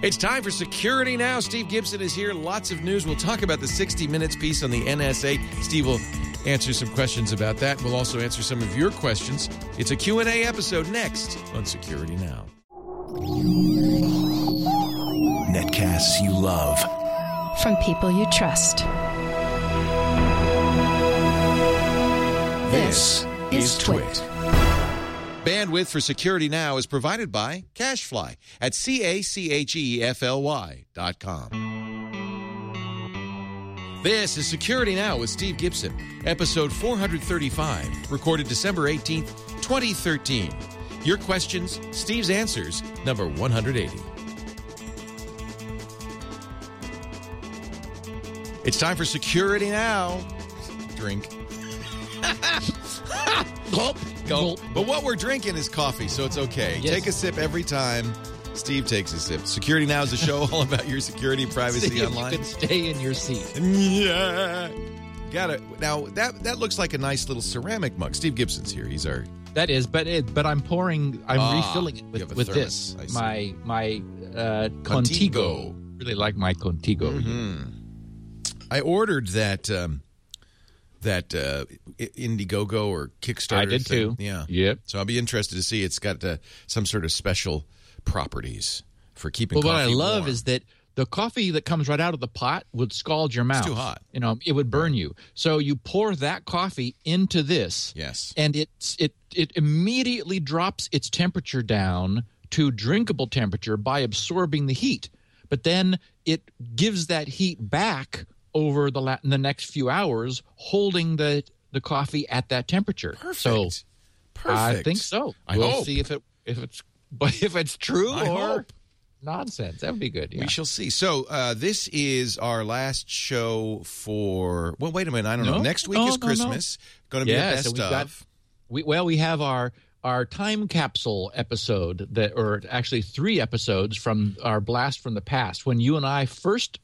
It's time for Security Now. Steve Gibson is here. Lots of news. We'll talk about the 60 Minutes piece on the NSA. Steve will answer some questions about that. We'll also answer some of your questions. It's a Q&A episode next on Security Now. Netcasts you love. From people you trust. This is Twit. Bandwidth for Security Now is provided by CacheFly at C-A-C-H-E-F-L-Y dot com. This is Security Now with Steve Gibson, episode 435, recorded December 18th, 2013. Your questions, Steve's answers, number 180. It's time for Security Now. Drink. Gulp. But what we're drinking is coffee, so it's okay. Yes. Take a sip every time Steve takes a sip. Security Now is a show all about your security privacy online. You can stay in your seat. Yeah. Got it. Now that that looks like a nice little ceramic mug. Steve Gibson's here. He's our That is, but it, but I'm pouring. I'm Ah, refilling it you have a with, with this. My my uh, Contigo. Contigo. Really like my Contigo. Mm-hmm. I ordered that um, that uh, Indiegogo or Kickstarter. I did thing. too. Yeah. Yep. So I'll be interested to see. It's got uh, some sort of special properties for keeping. But what I love warm. is that the coffee that comes right out of the pot would scald your mouth. too hot. You know, it would burn you. So you pour that coffee into this. Yes. and it's it it immediately drops its temperature down to drinkable temperature by absorbing the heat but then it gives that heat back over the la- the next few hours holding the the coffee at that temperature Perfect. so Perfect. i think so I we'll hope. see if it if it's but if it's true I or hope. nonsense that would be good yeah. We shall see. So uh, this is our last show for. Well, wait a minute. I don't know. Next week no, is no, no. Christmas. Going to be Yeah, a so best we've of. got- we well we have our our time capsule episode that or actually three episodes from our blast from the past when you and I first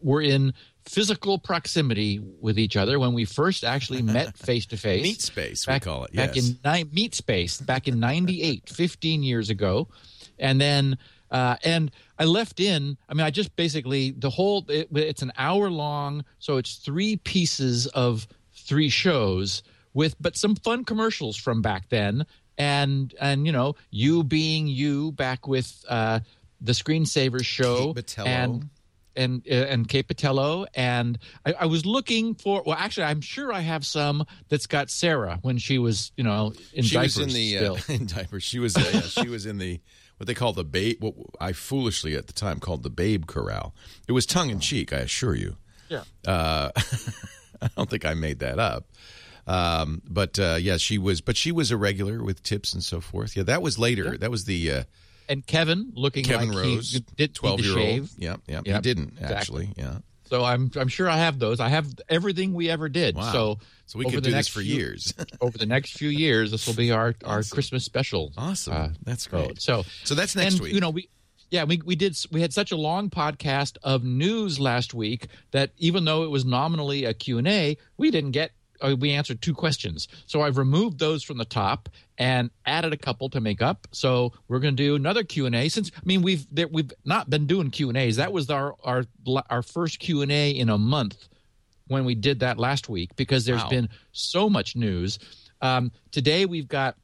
were in physical proximity with each other when we first actually met face to face Meat space, back, we call it. back yes. in ni- meat space back in 98 15 years ago and then uh, and I left in. I mean, I just basically the whole. It, it's an hour long, so it's three pieces of three shows with, but some fun commercials from back then, and and you know, you being you back with uh, the Screensavers show and and and Kate Botello, and I, I was looking for. Well, actually, I'm sure I have some that's got Sarah when she was, you know, in she diapers was in the uh, in diapers. She was uh, yeah, she was in the what they call the babe. What I foolishly at the time called the babe corral. It was tongue in cheek, I assure you. Yeah. Uh, I don't think I made that up. Um, but uh, yeah, she was. But she was a regular with tips and so forth. Yeah, that was later. That was the uh, and Kevin looking Kevin like Rose, he did twelve year old. shave. Yeah, yeah. He Yep, didn't exactly. actually. Yeah. So I'm I'm sure I have those. I have everything we ever did. Wow. So So we could do this for few- years. over the next few years, this will be our our Awesome. Christmas special. awesome. uh, That's great. So So that's next and, week. You know, we yeah we we did we had such a long podcast of news last week that even though it was nominally a Q and A, we didn't get. Uh, we answered two questions, so I've removed those from the top and added a couple to make up. So we're going to do another Q and A. Since I mean we've there, we've not been doing Q and A's. That was our our our first Q and A in a month when we did that last week because there's Wow. been so much news. Um, today we've got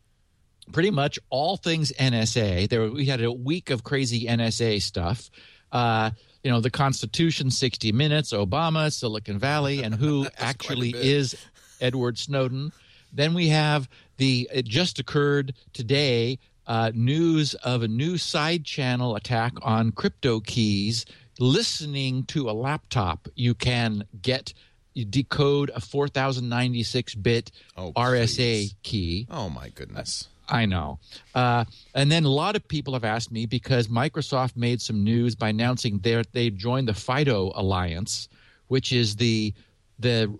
pretty much all things NSA. There we had a week of crazy NSA stuff. Uh, you know, the Constitution, 60 Minutes, Obama, Silicon Valley, and who actually is Edward Snowden. Then we have the it just occurred today uh, news of a new side channel attack on crypto keys. Listening to a laptop, you can get you decode a 4096 bit Oh, RSA please. key. oh my goodness. I know. Uh, and then a lot of people have asked me because Microsoft made some news by announcing they they joined the FIDO Alliance, which is the the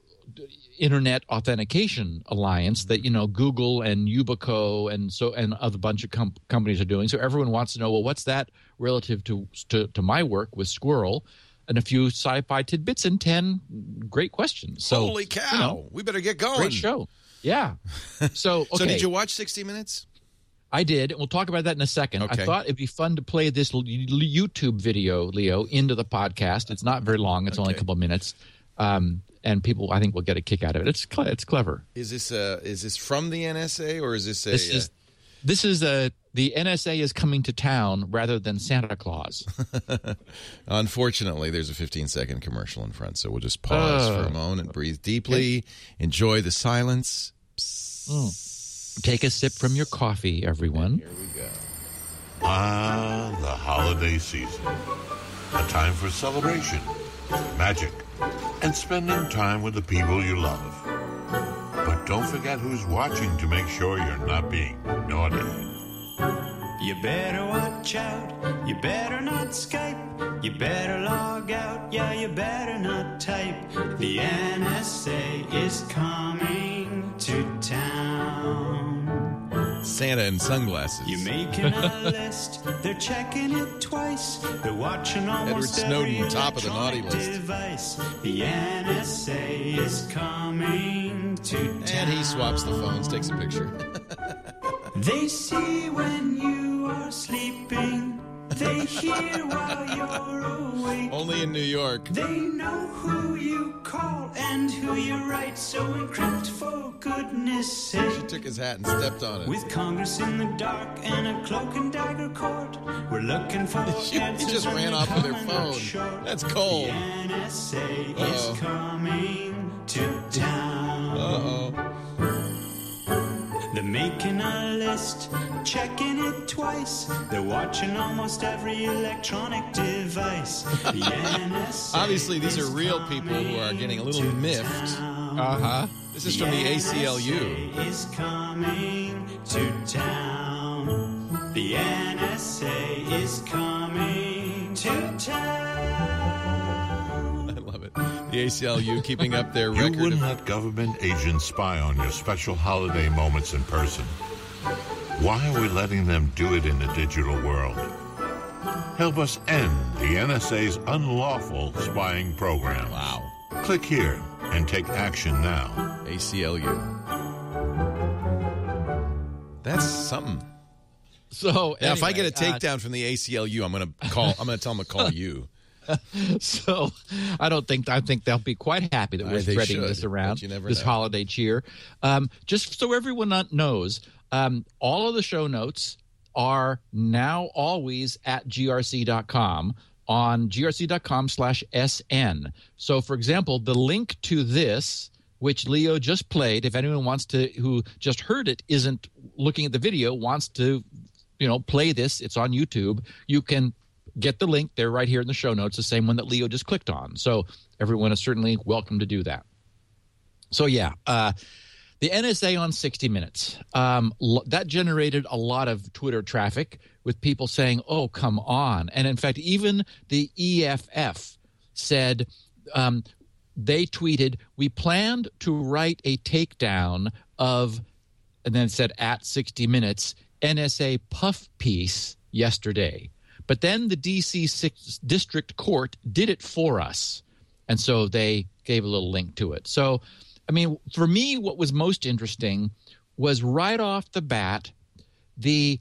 internet authentication alliance that you know Google and Yubico and so and other bunch of com- companies are doing. So everyone wants to know, well, what's that relative to to, to my work with SQRL? And a few sci-fi tidbits and ten great questions. So Holy cow! you know, we better get going. great show. Yeah. So okay. So did you watch 60 Minutes? I did, and we'll talk about that in a second. Okay. I thought it'd be fun to play this YouTube video, Leo, into the podcast. It's not very long; it's only a couple of minutes, um, and people, I think, will get a kick out of it. It's cle- it's clever. Is this uh is this from the NSA or is this a This uh, is this is a the NSA is coming to town rather than Santa Claus. Unfortunately, there's a 15 second commercial in front, so we'll just pause Oh. for a moment, and breathe deeply, enjoy the silence. Take a sip from your coffee, everyone. Here we go. Ah, the holiday season. A time for celebration, magic, and spending time with the people you love. But don't forget who's watching to make sure you're not being naughty. You better watch out, you better not Skype, you better log out, yeah, you better not type. The NSA is coming to town. Santa and sunglasses. You're making a list, they're checking it twice, they're watching almost Snowden, every top of the naughty electronic list. device. The NSA is coming to town. he swaps the phones, takes a picture. They see when you are sleeping. They hear while you're awake. Only in New York. They know who you call and who you write. So encrypt for goodness sake. She took his hat and stepped on it. With Congress in the dark and a cloak and dagger court, we're looking for She answers just ran off with her phone. That's cold. The NSA Uh-oh. is coming to town. Uh-oh. They're making a list, checking it twice. They're watching almost every electronic device. The NSA Obviously, these are real people who are getting a little miffed. Uh-huh. This is from the ACLU. Is coming to town. The NSA is coming to town. I love it. The ACLU keeping up their record. You wouldn't of let government agents spy on your special holiday moments in person. Why are we letting them do it in the digital world? Help us end the NSA's unlawful spying program. Wow. Click here and take action now. ACLU. That's something. So Now, if I get a anyway, uh, takedown from the ACLU, I'm going to call. I'm going to tell them to call you. so I don't think I think they'll be quite happy that we're they spreading should, this around this know. holiday cheer. Um, just so everyone knows, um, all of the show notes are now always at grc.com on grc.com slash sn. So, for example, the link to this. Which Leo just played. If anyone wants to, who just heard it, isn't looking at the video, wants to you know, play this. It's on YouTube. You can get the link. They're right here in the show notes, the same one that Leo just clicked on. So everyone is certainly welcome to do that. So yeah, uh, the NSA on 60 Minutes um, that generated a lot of Twitter traffic with people saying, "Oh, come on!" And in fact, even the EFF said um, they tweeted, "We planned to write a takedown of," and then said at 60 Minutes NSA puff piece yesterday. But then the DC six District Court did it for us. And so they gave a little link to it. So, I mean, for me, what was most interesting was right off the bat, the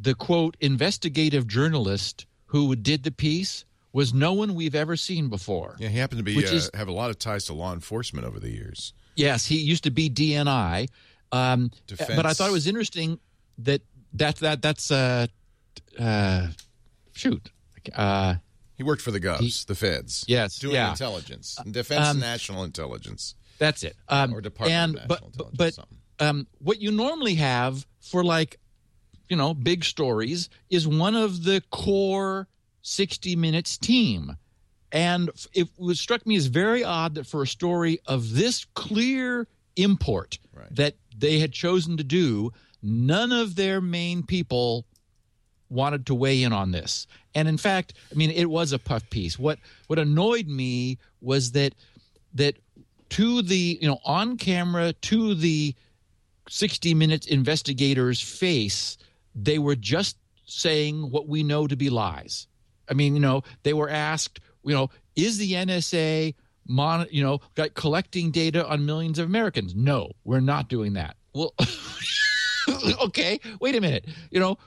the quote investigative journalist who did the piece was no one we've ever seen before. Yeah, he happened to be Which uh, is- have a lot of ties to law enforcement over the years. Yes, he used to be DNI. Um, Defense. But I thought it was interesting that that that that's uh, uh, shoot. Uh, He worked for the Govs, the Feds. Yes, doing yeah. intelligence, Defense Um, National Intelligence. That's it. Um, Or Department of and, National but, Intelligence, But um, what you normally have for like, you know, big stories is one of the core 60 Minutes team. And it was struck me as very odd that for a story of this clear import Right. that they had chosen to do, none of their main people wanted to weigh in on this. And in fact, I mean, it was a puff piece. What what annoyed me was that that to the you know on camera to the 60 minutes investigators face they were just saying what we know to be lies i mean you know they were asked you know is the nsa mon- you know got collecting data on millions of americans no we're not doing that well okay, wait a minute. You know,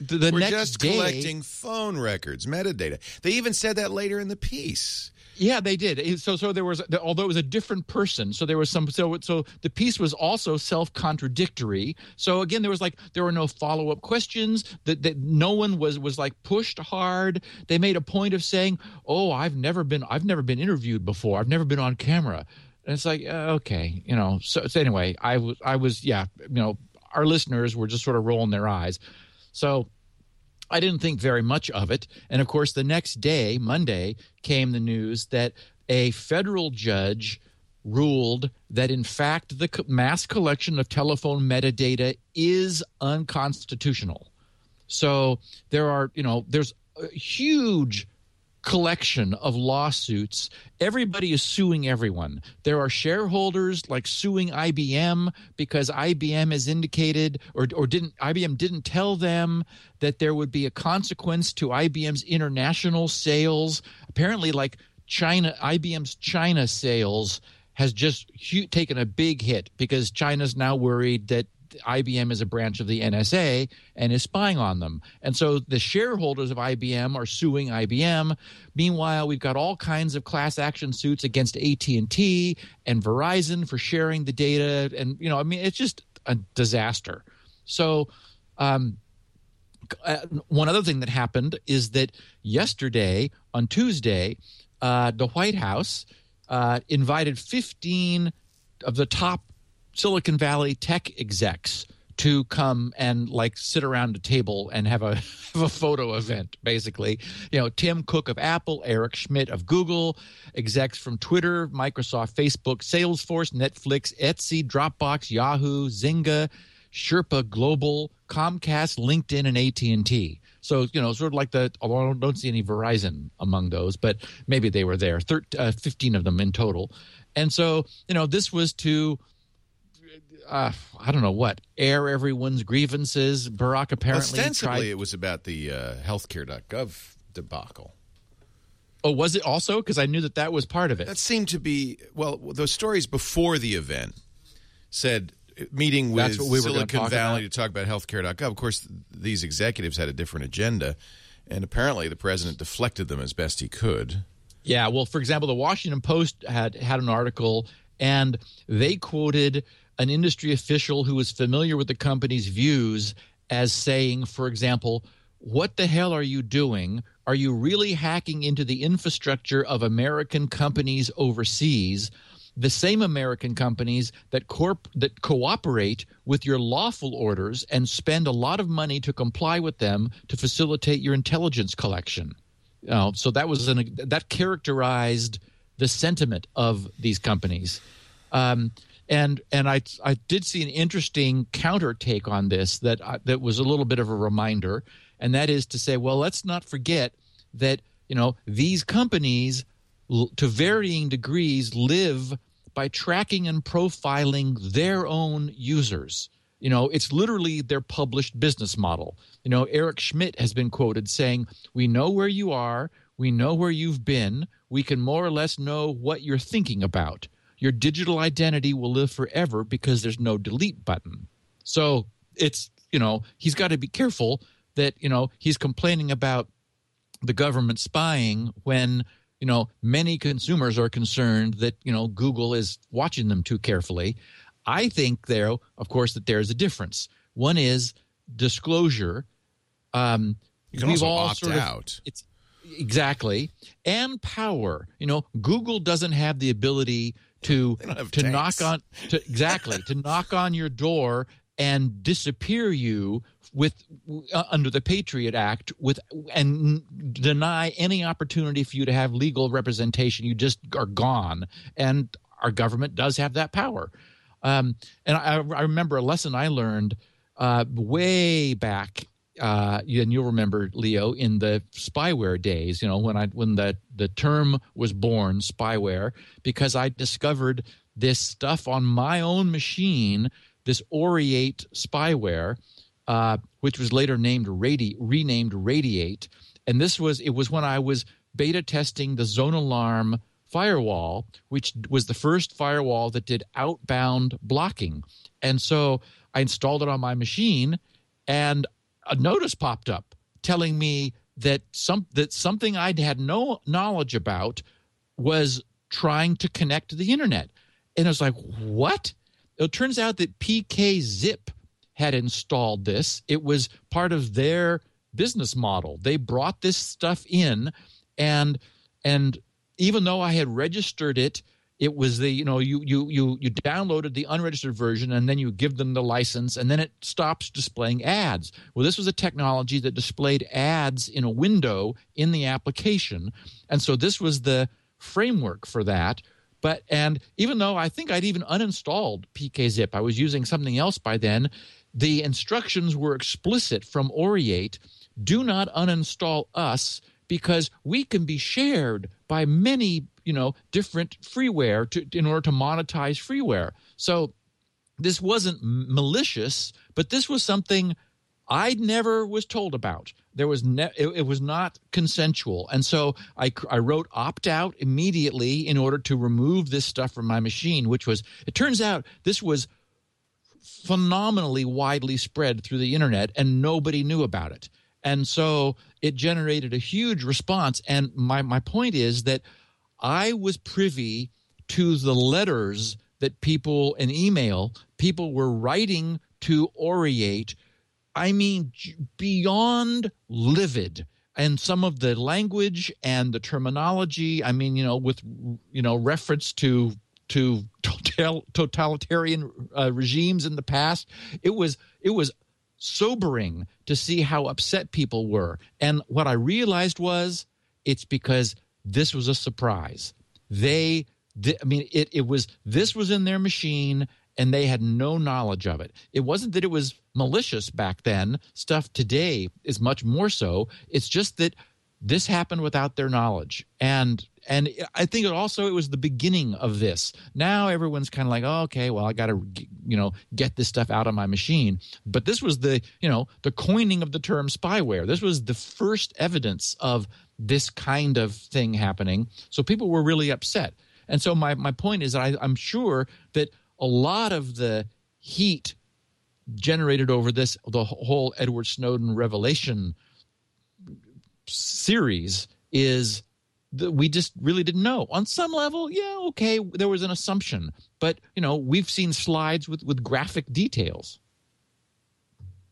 the, We're next just day, collecting phone records, metadata. They even said that later in the piece. Yeah, they did. So, so there was, although it was a different person, so there was some. So, so the piece was also self-contradictory. So again, there was like there were no follow-up questions. That that no one was was like pushed hard. They made a point of saying, "Oh, I've never been, I've never been interviewed before. I've never been on camera." And it's like, uh, okay, you know. So, so anyway, I was, I was, yeah, you know, our listeners were just sort of rolling their eyes. So I didn't think very much of it. And of course, the next day, Monday, came the news that a federal judge ruled that, in fact, the mass collection of telephone metadata is unconstitutional. So there are, you know, there's a huge collection of lawsuits. Everybody is suing everyone. There are shareholders like suing IBM because IBM has indicated or or didn't IBM didn't tell them that there would be a consequence to IBM's international sales. Apparently like China IBM's China sales has just taken a big hit because China's now worried that IBM is a branch of the NSA and is spying on them. And so the shareholders of IBM are suing IBM. Meanwhile, we've got all kinds of class action suits against AT&T and Verizon for sharing the data and you know, I mean it's just a disaster. So um uh, one other thing that happened is that yesterday on Tuesday, uh, the White House uh, invited 15 of the top Silicon Valley tech execs to come and like sit around a table and have a have a photo event basically. You know tim cook of apple eric schmidt of google execs from twitter microsoft facebook salesforce netflix etsy dropbox yahoo zynga sherpa global comcast linkedin and at&t so you know sort of like the although i don't see any verizon among those but maybe they were there. Thir- uh, 15 of them in total. And so you know this was to uh, I don't know what air everyone's grievances. Barack apparently Ostensibly, tried. it was about the uh, healthcare.gov debacle. Oh, was it also? Because I knew that that was part of it. That seemed to be well. Those stories before the event said uh, meeting with we Silicon Valley about. to talk about healthcare.gov. Of course, these executives had a different agenda, and apparently the president deflected them as best he could. Yeah, well, for example, the Washington Post had had an article, and they quoted an industry official who was familiar with the company's views as saying, for example, "What the hell are you doing? Are you really hacking into the infrastructure of American companies overseas?" The same American companies that corp that cooperate with your lawful orders and spend a lot of money to comply with them to facilitate your intelligence collection. Know, so that was an that characterized the sentiment of these companies, um, and and I I did see an interesting counter take on this that I, that was a little bit of a reminder, and that is to say, well, let's not forget that you know these companies, to varying degrees, live by tracking and profiling their own users. You know, it's literally their published business model. You know, Eric Schmidt has been quoted saying, We know where you are, we know where you've been, we can more or less know what you're thinking about. Your digital identity will live forever because there's no delete button. So it's, you know, he's got to be careful that, you know, he's complaining about the government spying when you know many consumers are concerned that you know google is watching them too carefully. I think there of course that there's a difference. One is disclosure. Um You can we've also all opt sort of- out. it's exactly. And power. You know google doesn't have the ability to They don't have to tanks. knock on to exactly to knock on your door and disappear you with uh, under the Patriot Act with and deny any opportunity for you to have legal representation. You just are gone, and our government does have that power. Um, and I, I remember a lesson I learned uh, way back, uh, and you'll remember Leo in the spyware days. You know when I when the the term was born, spyware, because I discovered this stuff on my own machine, this Aureate spyware, uh, which was later named Radi- renamed Radiate. And this was it was when I was beta testing the Zone Alarm firewall, which was the first firewall that did outbound blocking. And so I installed it on my machine, and a notice popped up telling me that some that something I'd had no knowledge about was trying to connect to the internet. And I was like, what? It turns out that PK Zip had installed this. It was part of their business model. They brought this stuff in and and even though I had registered it, it was the you know you you you you downloaded the unregistered version and then you give them the license and then it stops displaying ads. Well, this was a technology that displayed ads in a window in the application, and so this was the framework for that. But and even though I think I'd even uninstalled PKZip, I was using something else by then. The instructions were explicit from Aureate: do not uninstall us because we can be shared by many you know different freeware to, in order to monetize freeware. So this wasn't malicious but this was something i never was told about. There was ne- it, it was not consensual. And so I, I wrote opt out immediately in order to remove this stuff from my machine which was it turns out this was phenomenally widely spread through the internet and nobody knew about it and so it generated a huge response. And my, my point is that I was privy to the letters that people, an email, people were writing to Aureate. I mean, beyond livid. And some of the language and the terminology, I mean, you know, with, you know, reference to to total, totalitarian uh, regimes in the past, it was it was sobering to see how upset people were. And what I realized was it's because this was a surprise. They, I mean, it, it was, this was in their machine and they had no knowledge of it. It wasn't that it was malicious back then. Stuff today is much more so. It's just that this happened without their knowledge. And and I think it also it was the beginning of this. Now everyone's kind of like, oh, okay, well, I got to you know get this stuff out of my machine. But this was the you know the coining of the term spyware. This was the first evidence of this kind of thing happening. So people were really upset. And so my my point is that I, I'm sure that a lot of the heat generated over this the whole Edward Snowden revelation series is that we just really didn't know. On some level, yeah, okay, there was an assumption, but you know, we've seen slides with with graphic details.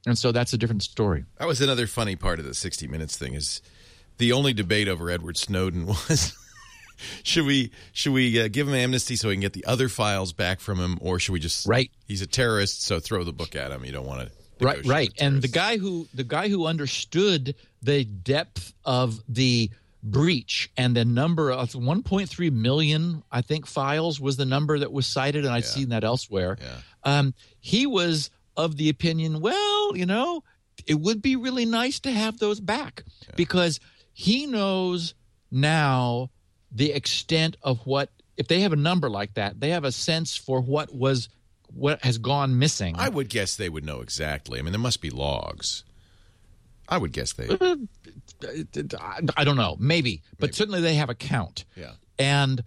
And so that's a different story. That was another funny part of the 60 minutes thing is the only debate over Edward Snowden was should we should we uh, give him amnesty so we can get the other files back from him or should we just right he's a terrorist so throw the book at him you don't want to right right and the guy who the guy who understood the depth of the breach and the number of 1.3 million i think files was the number that was cited and i'd yeah. seen that elsewhere yeah. um, he was of the opinion well you know it would be really nice to have those back yeah. because he knows now the extent of what if they have a number like that they have a sense for what was what has gone missing i would guess they would know exactly i mean there must be logs I would guess they. I don't know, maybe, but maybe. certainly they have a count. Yeah, and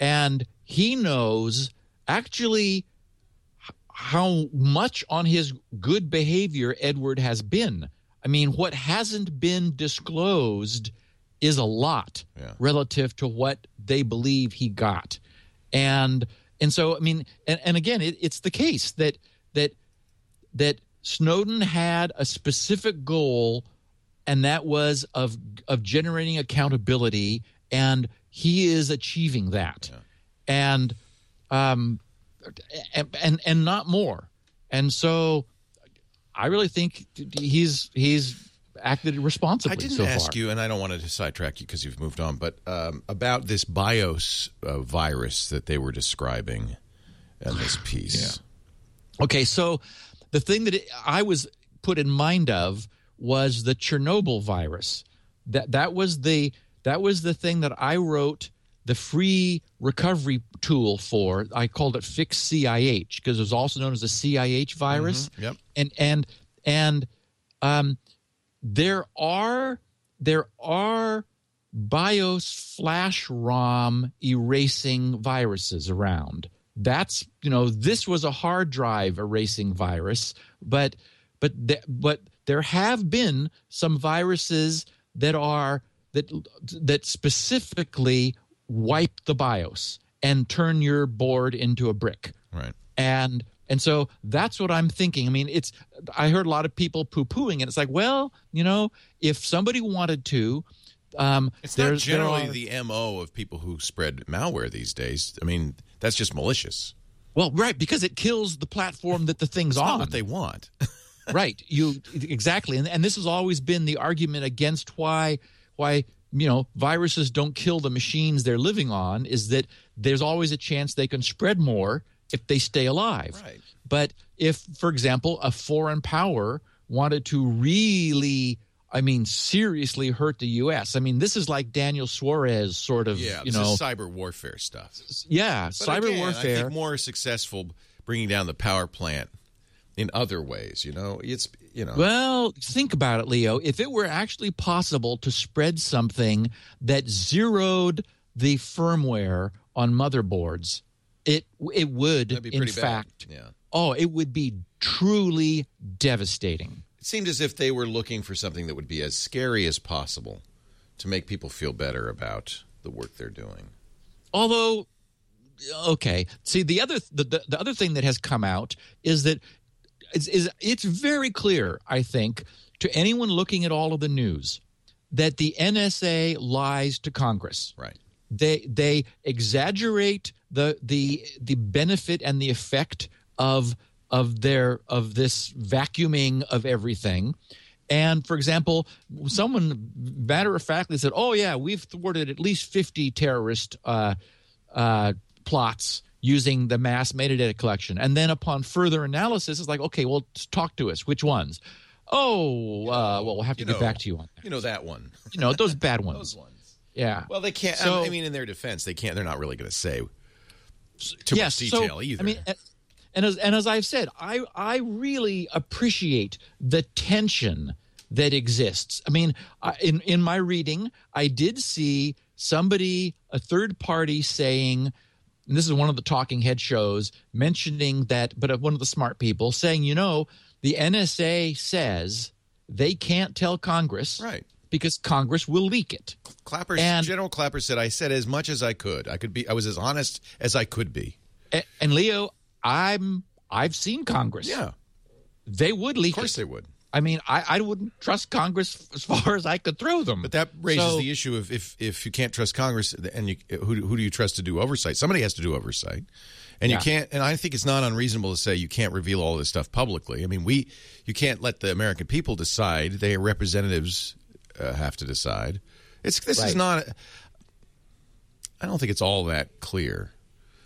and he knows actually how much on his good behavior Edward has been. I mean, what hasn't been disclosed is a lot yeah. relative to what they believe he got, and and so I mean, and, and again, it, it's the case that that that Snowden had a specific goal, and that was of of generating accountability, and he is achieving that, yeah. and um, and, and and not more. And so, I really think he's he's acted responsibly. I didn't so ask far. you, and I don't want to sidetrack you because you've moved on, but um, about this BIOS uh, virus that they were describing in this piece. Yeah. Okay, so the thing that I was put in mind of was the Chernobyl virus. That that was the that was the thing that I wrote the free recovery tool for. I called it Fix CIH because it was also known as the CIH virus. Mm-hmm. Yep. And and and um, there are there are BIOS flash ROM erasing viruses around. that's you know this was a hard drive erasing virus, but but th- but there have been some viruses that are that that specifically wipe the BIOS and turn your board into a brick. Right. And and so that's what I'm thinking. I mean, it's I heard a lot of people poo pooing it. It's like, well, you know, if somebody wanted to, um, It's not generally are- the MO of people who spread malware these days. I mean, that's just malicious. well, right, because it kills the platform that the thing's It's on. not what they want. right. You exactly. And, and this has always been the argument against why why you know viruses don't kill the machines they're living on is that there's always a chance they can spread more if they stay alive. Right. but if for example a foreign power wanted to really i mean seriously hurt the us i mean this is like daniel suarez sort of yeah, you know. cyber warfare stuff. yeah But cyber again, warfare I think more successful bringing down the power plant in other ways. You know, it's you know. Well, think about it, Leo. If it were actually possible to spread something that zeroed the firmware on motherboards, it it would, be in bad. fact, Yeah. oh, it would be truly devastating. It seemed as if they were looking for something that would be as scary as possible to make people feel better about the work they're doing. Although, okay, see the other the, the, the other thing that has come out is that is, is it's very clear, I think, to anyone looking at all of the news that the NSA lies to Congress. Right. they they exaggerate the the the benefit and the effect of of their of this vacuuming of everything and for example someone matter of factly said oh yeah we've thwarted at least 50 terrorist uh, uh, plots using the mass metadata collection and then upon further analysis it's like okay well talk to us which ones oh uh, well we'll have to You get know- back to you on that You know that one. you know those bad ones Those ones. yeah Well, they can't. So- I mean, in their defense, they can't. They're not really going to say too yes, much so, detail either. I mean, and as and as I've said, I I really appreciate the tension that exists. I mean, I, in in my reading, I did see somebody, a third party, saying. And this is one of the talking head shows mentioning that, but one of the smart people saying, you know, the NSA says they can't tell Congress Right. because Congress will leak it. Clapper, and- General Clapper said, "I said as much as I could. I could be. I was as honest as I could be." And Leo, I'm I've seen Congress. Yeah, they would leak it. of course it. they would. I mean, I, I wouldn't trust Congress as far as I could throw them. But that raises So- the issue of if if you can't trust Congress, and you, who who do you trust to do oversight? Somebody has to do oversight, and you can't. And I think it's not unreasonable to say you can't reveal all this stuff publicly. I mean, we you can't let the American people decide. Their representatives uh, have to decide. It's this is not. I don't think it's all that clear.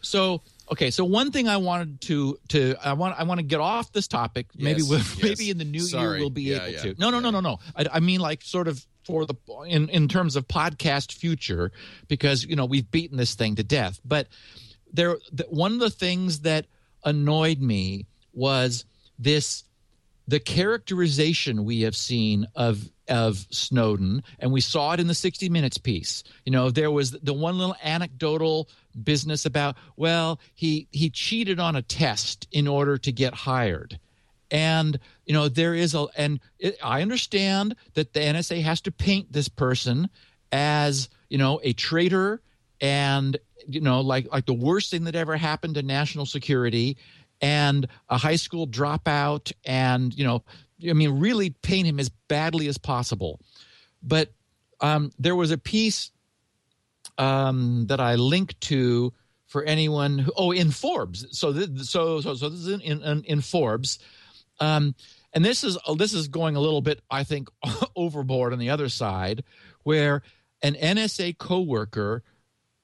So okay, so one thing I wanted to to I want I want to get off this topic. Maybe Yes, we'll, yes. maybe in the new Sorry. year we'll be Yeah, able yeah, to. No, no, no, no, no. I, I mean like sort of for the in in terms of podcast future because you know we've beaten this thing to death. But there, the, one of the things that annoyed me was this the characterization we have seen of of Snowden, and we saw it in the 60 Minutes piece. You know, there was the one little anecdotal business about, well, he he cheated on a test in order to get hired. And you know there is a, and it, I understand that the NSA has to paint this person as you know a traitor and you know like like the worst thing that ever happened to national security and a high school dropout and you know i mean really paint him as badly as possible. But um, there was a piece um, that i linked to for anyone who oh in forbes. So th- so so so this is in in, in forbes. Um, and this is oh, this is going a little bit i think overboard on the other side where an nsa coworker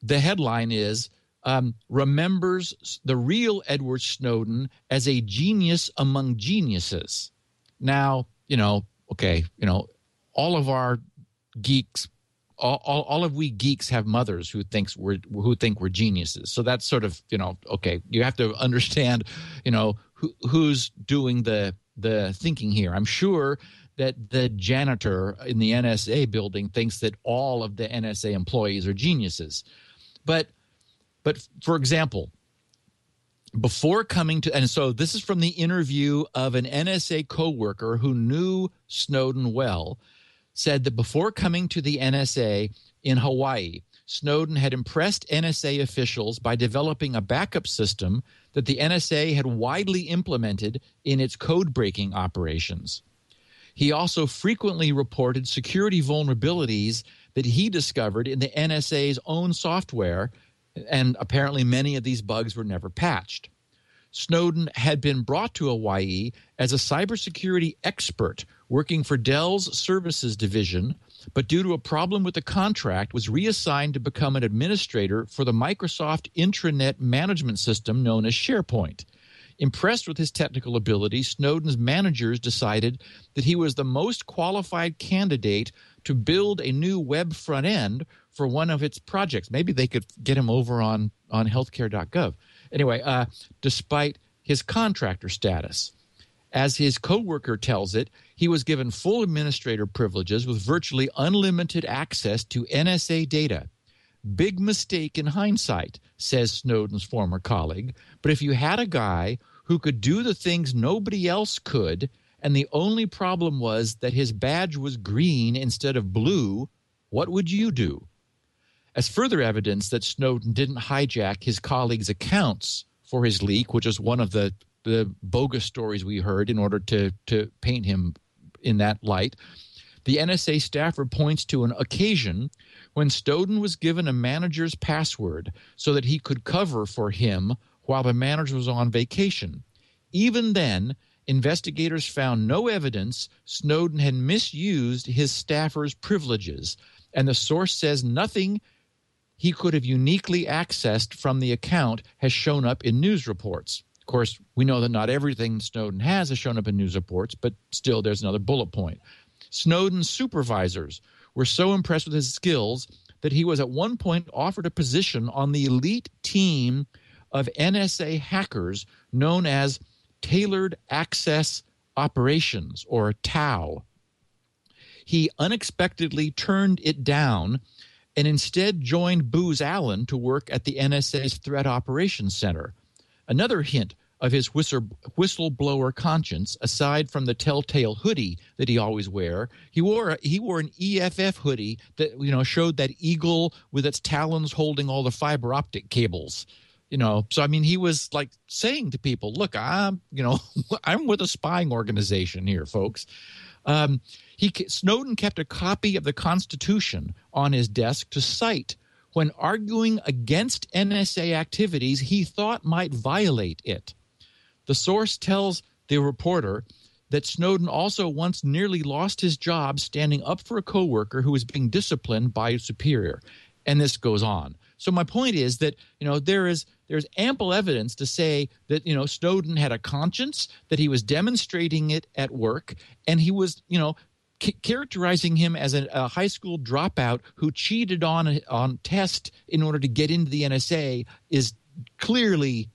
the headline is um, remembers the real Edward Snowden as a genius among geniuses. Now, you know, okay, you know, all of our geeks, all, all, all of we geeks have mothers who thinks we're who think we're geniuses. So that's sort of you know, okay, you have to understand, you know, who, who's doing the the thinking here. I'm sure that the janitor in the NSA building thinks that all of the NSA employees are geniuses. But but for example, before coming to and so this is from the interview of an NSA coworker who knew Snowden well said that before coming to the NSA in Hawaii Snowden had impressed NSA officials by developing a backup system that the NSA had widely implemented in its code breaking operations. He also frequently reported security vulnerabilities that he discovered in the NSA's own software, and apparently many of these bugs were never patched. Snowden had been brought to Hawaii as a cybersecurity expert working for Dell's services division, but due to a problem with the contract was reassigned to become an administrator for the Microsoft intranet management system known as SharePoint. Impressed with his technical ability, Snowden's managers decided that he was the most qualified candidate to build a new web front end for one of its projects. Maybe they could get him over on, on healthcare.gov. Anyway, uh, despite his contractor status, as his coworker tells it, he was given full administrator privileges with virtually unlimited access to NSA data. Big mistake in hindsight, says Snowden's former colleague. But if you had a guy who could do the things nobody else could, and the only problem was that his badge was green instead of blue, what would you do? As further evidence that Snowden didn't hijack his colleagues' accounts for his leak, which is one of the, the bogus stories we heard in order to, to paint him in that light, the NSA staffer points to an occasion when Snowden was given a manager's password so that he could cover for him while the manager was on vacation. Even then, investigators found no evidence Snowden had misused his staffer's privileges, and the source says nothing he could have uniquely accessed from the account has shown up in news reports. Of course, we know that not everything Snowden has has shown up in news reports, but still, there's another bullet point. Snowden's supervisors were so impressed with his skills that he was at one point offered a position on the elite team of NSA hackers known as Tailored Access Operations, or TAO. He unexpectedly turned it down and instead joined Booz Allen to work at the NSA's Threat Operations Center. Another hint of his whistleblower conscience, aside from the telltale hoodie that he always wear, he wore he wore an EFF hoodie that you know showed that eagle with its talons holding all the fiber optic cables. You know, so I mean, he was like saying to people, "Look, I'm you know I'm with a spying organization here, folks." Um, he Snowden kept a copy of the Constitution on his desk to cite when arguing against NSA activities he thought might violate it. The source tells the reporter that Snowden also once nearly lost his job standing up for a coworker who was being disciplined by a superior. And this goes on. So my point is that, you know, there is there's ample evidence to say that, you know, Snowden had a conscience, that he was demonstrating it at work, and he was, you know, characterizing him as a, a, high school dropout who cheated on on test in order to get into the NSA is clearly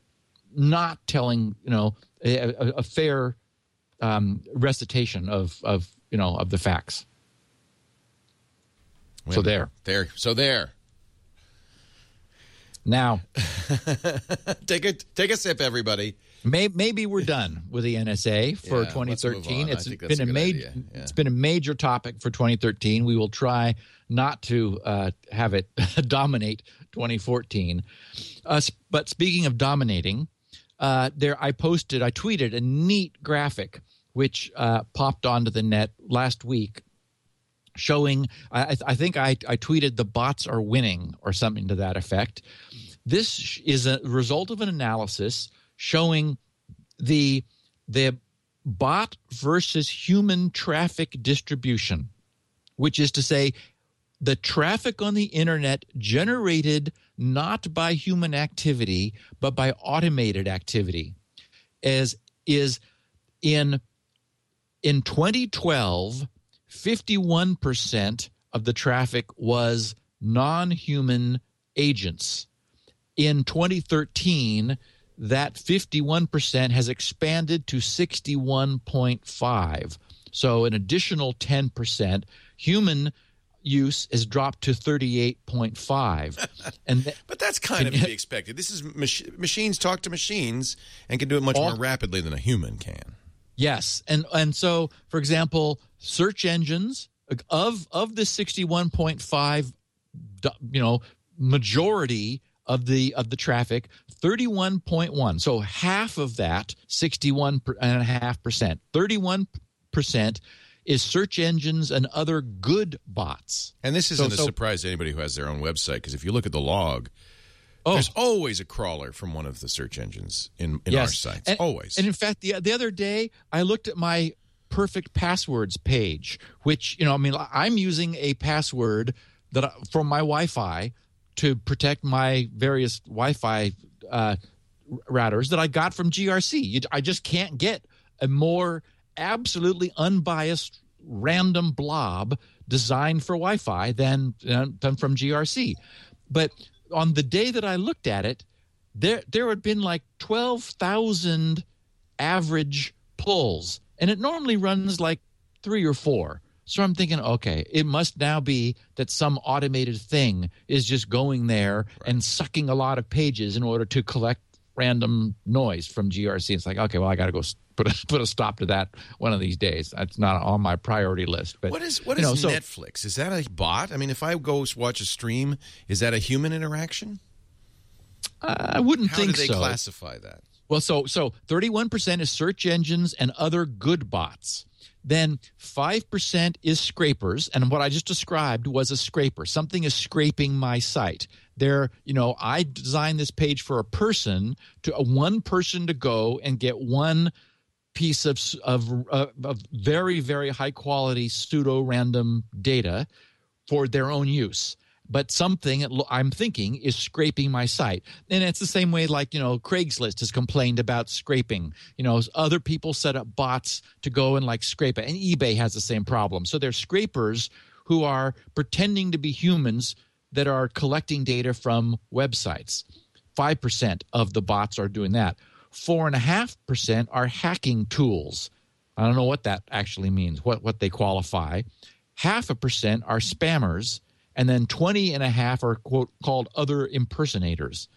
not telling you know a, a fair um, recitation of of you know of the facts. Wait so there, there, so there. Now, take a take a sip, everybody. May, maybe we're done with the NSA for Yeah, 2013. on. I It's been a a, major. Yeah. it's been a major topic for 2013. We will try not to uh, have it dominate 2014. Uh, but speaking of dominating, uh, there I posted, I tweeted a neat graphic which uh, popped onto the net last week showing I, I think I, I tweeted the bots are winning or something to that effect. This is a result of an analysis showing the the bot versus human traffic distribution which is to say the traffic on the internet generated not by human activity but by automated activity. As is in in 2012 51% of the traffic was non-human agents. In 2013 that 51% has expanded to 61.5 so an additional 10% human use has dropped to 38.5 and th- But that's kind of to be expected. This is mach- machines talk to machines and can do it much All- more rapidly than a human can. Yes, and and so for example, search engines of of the sixty one point five, you know, majority of the of the traffic, thirty one point one. So half of that, sixty one and a half percent, thirty one percent is search engines and other good bots. And this isn't a so- surprise to anybody who has their own website because if you look at the log, Oh. there's always a crawler from one of the search engines in, in our sites. And, always. And in fact, the the other day I looked at my perfect passwords page, which you know, I mean, I'm using a password that I, from my Wi-Fi to protect my various Wi-Fi uh, routers that I got from GRC. You, I just can't get a more absolutely unbiased random blob designed for Wi-Fi than than from GRC. But on the day that I looked at it, there there had been like twelve thousand average pulls, and it normally runs like three or four. So I'm thinking, okay, it must now be that some automated thing is just going there and sucking a lot of pages in order to collect random noise from GRC. It's like, okay, well, I got to go put a, put a stop to that one of these days. That's not on my priority list. But what is what is know, so- Netflix? Is that a bot? I mean, if I go watch a stream, is that a human interaction? I wouldn't How think do they so. classify that? Well, so so 31% is search engines and other good bots. Then 5% is scrapers, and what I just described was a scraper. Something is scraping my site. There, you know, I designed this page for a person to a one person to go and get one piece of of, uh, of very very high quality pseudo random data for their own use. But something i'm thinking is scraping my site. And it's the same way like you know craigslist has complained about scraping. You know other people set up bots to go and like scrape it. And ebay has the same problem. So they're scrapers who are pretending to be humans that are collecting data from websites. 5% of the bots are doing that 4.5% are hacking tools. I don't know what that actually means what what they qualify. Half a percent are spammers and then 20 and a half are quote called other impersonators.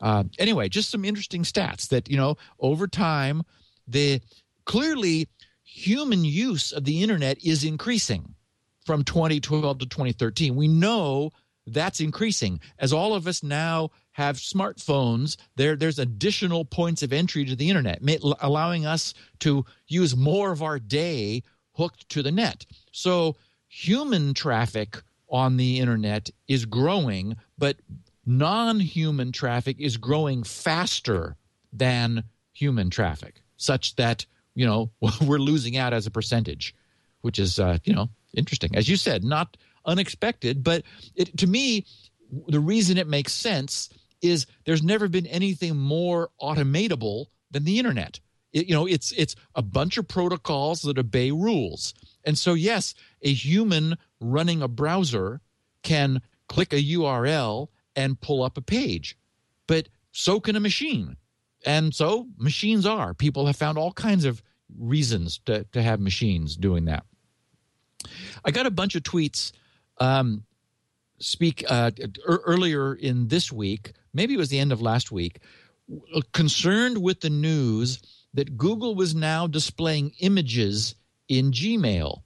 Uh, anyway just some interesting stats that you know over time the clearly human use of the internet is increasing from 2012 to 2013 we know that's increasing. As all of us now have smartphones there there's additional points of entry to the internet allowing us to use more of our day hooked to the net. So human traffic on the internet is growing but non-human traffic is growing faster than human traffic such that you know we're losing out as a percentage which is uh, you know interesting. As you said not unexpected but it, to me the reason it makes sense is there's never been anything more automatable than the internet. It- you know it's it's a bunch of protocols that obey rules. And so yes a human running a browser can click a url and pull up a page but so can a machine. And so machines are. People have found all kinds of reasons to, to have machines doing that. I got a bunch of tweets um, speak uh, earlier in this week, maybe it was the end of last week, concerned with the news that Google was now displaying images in Gmail.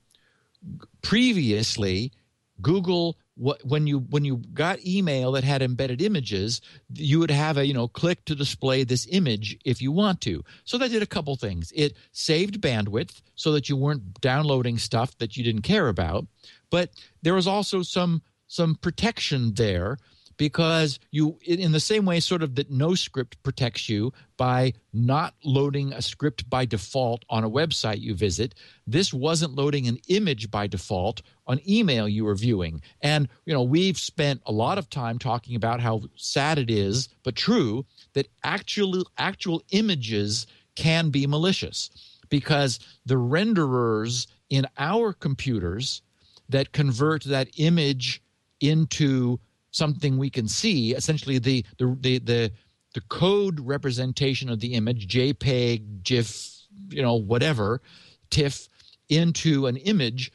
Previously, Google when you when you got email that had embedded images, you would have a you know click to display this image if you want to. So that did a couple things. It saved bandwidth so that you weren't downloading stuff that you didn't care about, but there was also some some protection there because you in the same way sort of that NoScript protects you by not loading a script by default on a website you visit this wasn't loading an image by default on email you were viewing. And you know we've spent a lot of time talking about how sad it is but true that actual actual images can be malicious because the renderers in our computers that convert that image into something we can see essentially the the the the, the code representation of the image jpeg gif you know whatever tiff into an image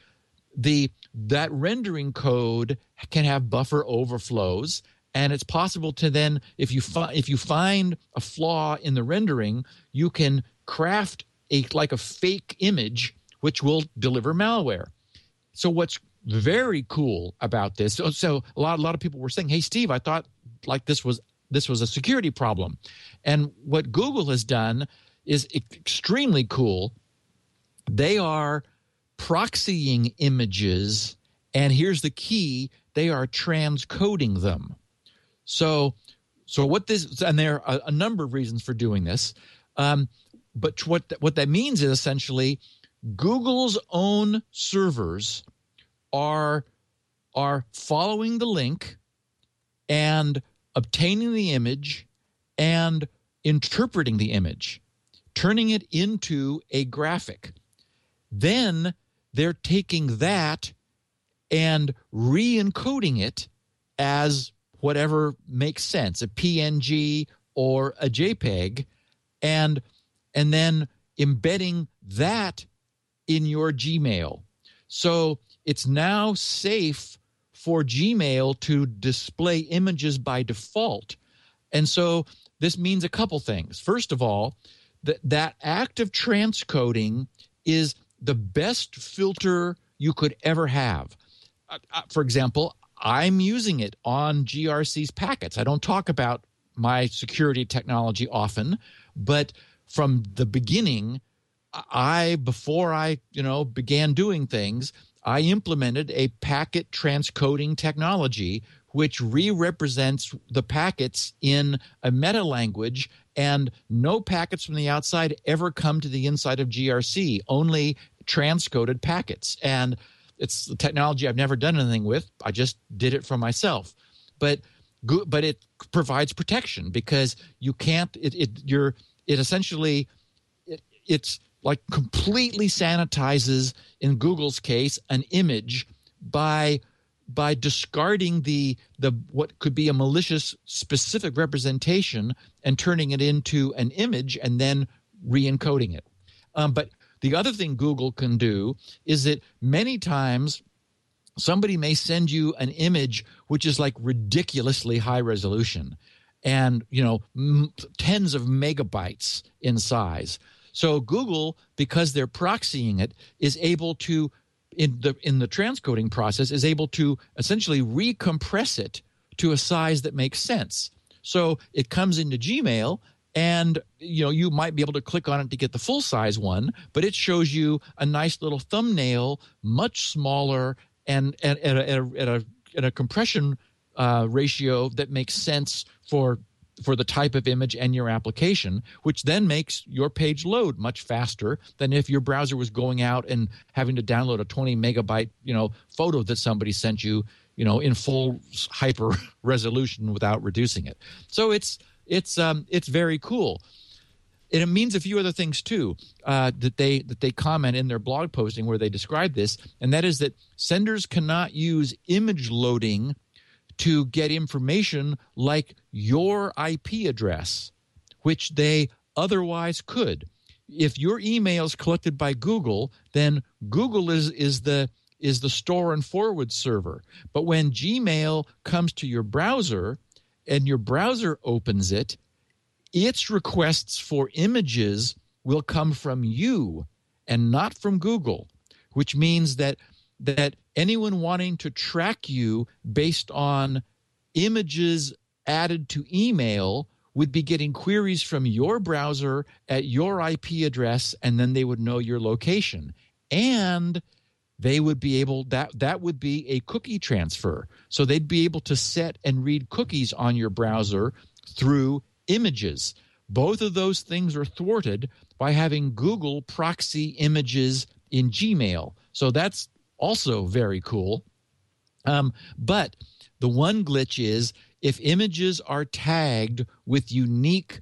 the that rendering code can have buffer overflows and it's possible to then if you fi- if you find a flaw in the rendering you can craft a like a fake image which will deliver malware. So what's very cool about this. So, so a lot a lot of people were saying hey steve i thought like this was this was a security problem. And what google has done is extremely cool. They are proxying images and here's the key they are transcoding them. So so what this and there are a, number of reasons for doing this. Um, but what what that means is essentially google's own servers are are following the link and obtaining the image and interpreting the image turning it into a graphic then they're taking that and re encoding it as whatever makes sense a PNG or a JPEG and and then embedding that in your Gmail. So it's now safe for Gmail to display images by default. And so this means a couple things. First of all, that that act of transcoding is the best filter you could ever have. Uh, uh, for example, I'm using it on GRC's packets. I don't talk about my security technology often, but from the beginning, I before I, you know, began doing things, I implemented a packet transcoding technology which re-represents the packets in a meta language and no packets from the outside ever come to the inside of GRC, only transcoded packets. And it's the technology I've never done anything with. I just did it for myself. But but it provides protection because you can't it, it you're it essentially it, it's like completely sanitizes in Google's case an image by by discarding the the what could be a malicious specific representation and turning it into an image and then re-encoding it. Um, but the other thing Google can do is that many times somebody may send you an image which is like ridiculously high resolution and you know m- tens of megabytes in size. So Google, because they're proxying it, is able to in the in the transcoding process is able to essentially recompress it to a size that makes sense. So it comes into Gmail and you know you might be able to click on it to get the full size one but it shows you a nice little thumbnail much smaller and at, at, a, at, a, at a, compression uh, ratio that makes sense for for the type of image and your application, which then makes your page load much faster than if your browser was going out and having to download a 20 megabyte, you know, photo that somebody sent you, you know, in full hyper resolution without reducing it. So it's it's um, it's very cool. And it means a few other things too uh, that they that they comment in their blog posting where they describe this, and that is that senders cannot use image loading to get information like your IP address, which they otherwise could. If your email is collected by Google, then Google is is the is the store and forward server. But when Gmail comes to your browser, and your browser opens it, its requests for images will come from you and not from Google, which means that that anyone wanting to track you based on images added to email would be getting queries from your browser at your IP address and then they would know your location. And they would be able that that would be a cookie transfer. So they'd be able to set and read cookies on your browser through images. Both of those things are thwarted by having google proxy images in gmail. So that's also very cool um, but the one glitch is if images are tagged with unique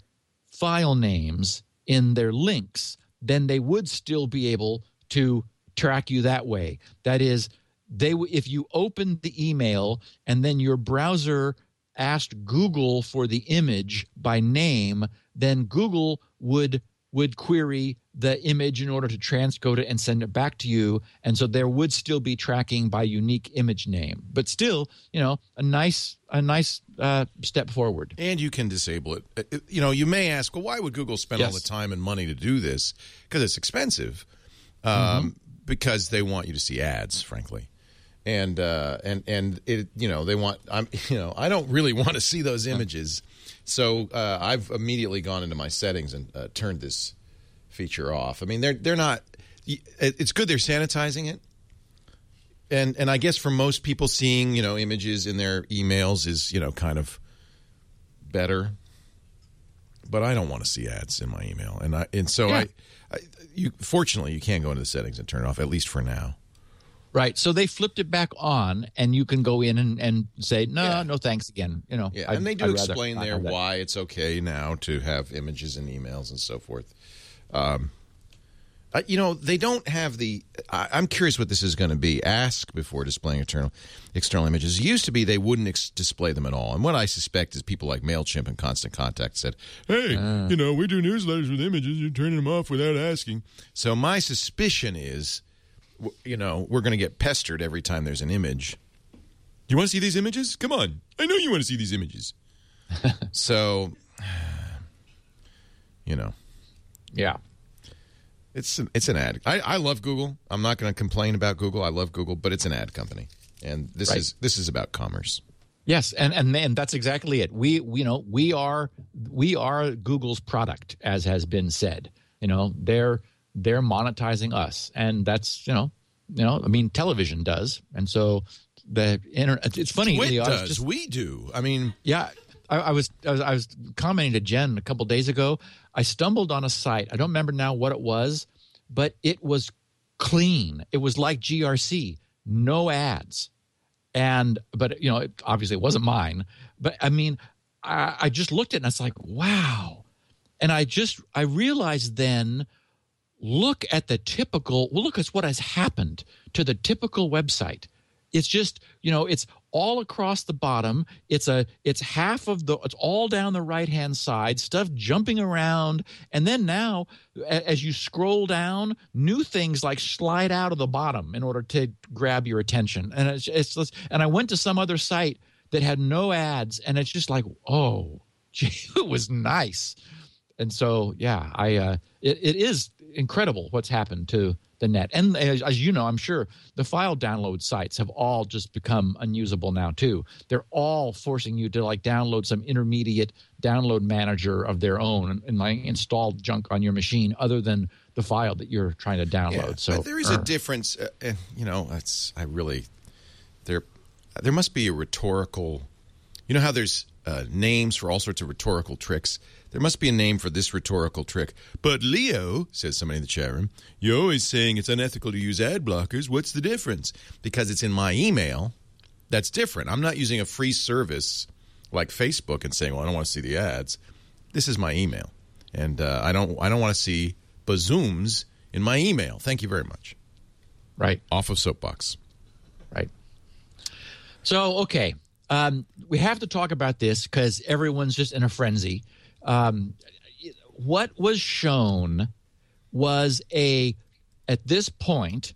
file names in their links then they would still be able to track you that way. That is, they if you opened the email and then your browser asked Google for the image by name, then Google would would query the image in order to transcode it and send it back to you. And so there would still be tracking by unique image name, but still, you know, a nice a nice uh, step forward. And you can disable it. Uh, You know, you may ask, well, why would Google spend all the time and money to do this? Because it's expensive. Um, Because they want you to see ads, frankly. And uh, and and it, you know, they want. I'm, you know, I don't really want to see those images, so uh, I've immediately gone into my settings and uh, turned this feature off. I mean, they're they're not. It's good they're sanitizing it, and and I guess for most people, seeing you know images in their emails is you know kind of better. But I don't want to see ads in my email, and I and so Yeah. I, I, you fortunately you can go into the settings and turn it off at least for now. Right. So they flipped it back on, and you can go in and, and say, no, Yeah. no, thanks again. You know, Yeah, and they do I'd explain there why it's okay now to have images and emails and so forth. Um, uh, you know, they don't have the. I, I'm curious what this is going to be. Ask before displaying external external images. It used to be they wouldn't ex- display them at all, and what I suspect is people like Mailchimp and Constant Contact said, "Hey, you know, we do newsletters with images. You're turning them off without asking." So my suspicion is, you know, we're going to get pestered every time there's an image. You want to see these images? Come on. I know you want to see these images. so, you know, Yeah. it's an, it's an ad. I, I love Google. I'm not going to complain about Google. I love Google, but it's an ad company, and this Right. is this is about commerce. Yes, and and and that's exactly it. We, we you know we are we are Google's product, as has been said. You know they're they're monetizing us, and that's you know you know I mean television does, and so the internet. It's funny. Twit Leo, does. just- we do. I mean, Yeah, I, I was I was I was commenting to Jen a couple days ago. I stumbled on a site. I don't remember now what it was, but it was clean. It was like GRC, no ads, and but you know, it, obviously it wasn't mine. But I mean, I, I just looked at it and it's like, wow. And I just I realized then look at the typical well look at what has happened to the typical website. It's just you know it's all across the bottom. It's a it's half of the it's all down the right hand side stuff jumping around. And then now as you scroll down new things like slide out of the bottom in order to grab your attention. And it's, it's and i went to some other site that had no ads and it's just like oh gee, it was nice. And so yeah i uh it, it is incredible what's happened to the net and as, as you know i'm sure the file download sites have all just become unusable now too they're all forcing you to like download some intermediate download manager of their own and, and like install junk on your machine other than the file that you're trying to download yeah, so there is a uh, difference. Uh, and, you know, that's I really there. There must be a rhetorical. You know how there's uh, names for all sorts of rhetorical tricks. There must be a name for this rhetorical trick. But Leo says somebody in the chat room. You're always saying it's unethical to use ad blockers. What's the difference? Because it's in my email. That's different. I'm not using a free service like Facebook and saying, "Well, I don't want to see the ads." This is my email, and uh, I don't. I don't want to see bazooms in my email. Thank you very much. right Off of soapbox. Right. So, okay. Um, we have to talk about this because everyone's just in a frenzy. Um, what was shown was a, at this point,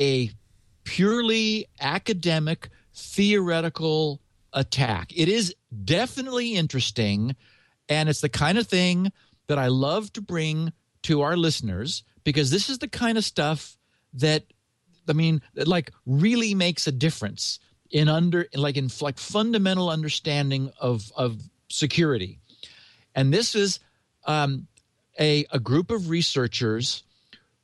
a purely academic, theoretical attack. It is definitely interesting, and it's the kind of thing that I love to bring to our listeners because this is the kind of stuff that I mean, like really makes a difference in under like in like fundamental understanding of of security. And this is um, a a group of researchers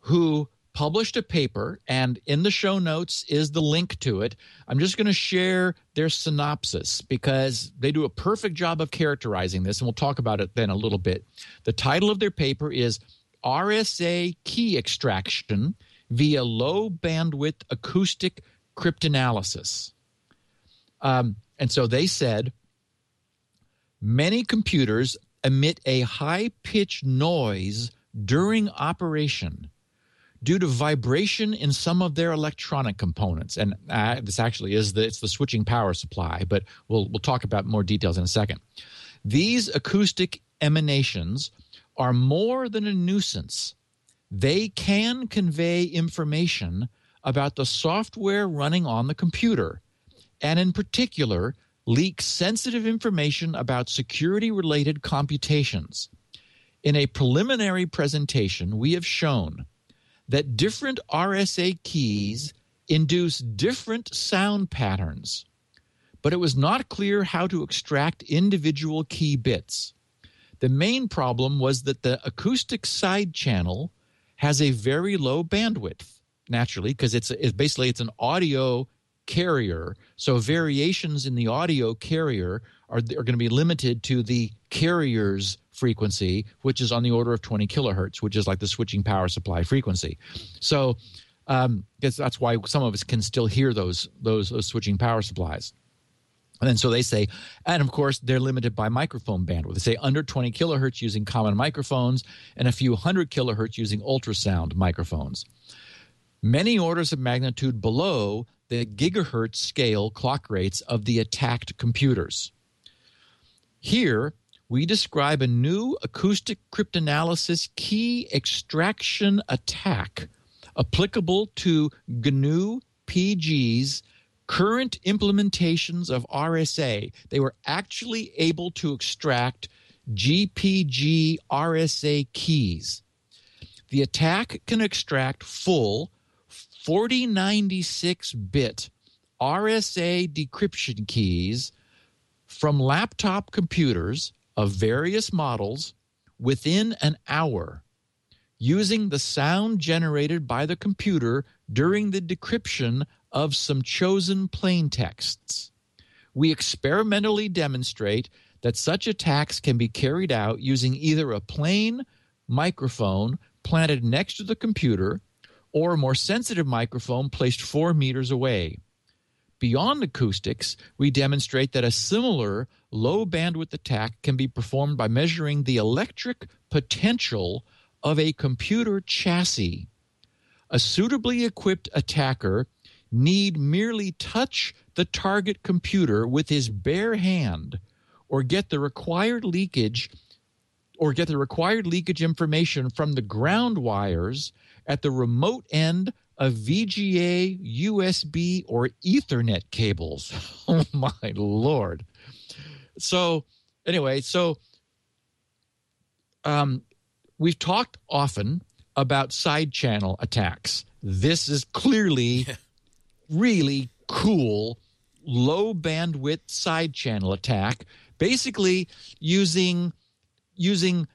who published a paper, and in the show notes is the link to it. I'm just going to share their synopsis because they do a perfect job of characterizing this, and we'll talk about it then a little bit. The title of their paper is RSA Key Extraction via Low Bandwidth Acoustic Cryptanalysis. Um, and so they said many computers emit a high pitched noise during operation due to vibration in some of their electronic components. And uh, this actually is the it's the switching power supply, but we'll we'll talk about more details in a second. These acoustic emanations are more than a nuisance. They can convey information about the software running on the computer, and in particular, leak sensitive information about security related computations. In a preliminary presentation, we have shown that different RSA keys induce different sound patterns, but it was not clear how to extract individual key bits. The main problem was that the acoustic side channel has a very low bandwidth, naturally, because it's, it's basically it's an audio carrier. So variations in the audio carrier are, are going to be limited to the carrier's frequency, which is on the order of 20 kilohertz, which is like the switching power supply frequency. So um, that's why some of us can still hear those, those, those switching power supplies. And then so they say, and of course, they're limited by microphone bandwidth. They say under 20 kilohertz using common microphones and a few hundred kilohertz using ultrasound microphones. Many orders of magnitude below the gigahertz scale clock rates of the attacked computers. Here, we describe a new acoustic cryptanalysis key extraction attack applicable to GNU PG's current implementations of RSA. They were actually able to extract GPG RSA keys. The attack can extract full 4096 bit RSA decryption keys from laptop computers of various models within an hour using the sound generated by the computer during the decryption of some chosen plain texts. We experimentally demonstrate that such attacks can be carried out using either a plain microphone planted next to the computer or a more sensitive microphone placed four meters away. Beyond acoustics, we demonstrate that a similar low bandwidth attack can be performed by measuring the electric potential of a computer chassis. A suitably equipped attacker need merely touch the target computer with his bare hand or get the required leakage or get the required leakage information from the ground wires at the remote end of VGA, USB, or Ethernet cables. oh my lord. So, anyway, so um, we've talked often about side channel attacks. This is clearly really cool low bandwidth side channel attack basically using using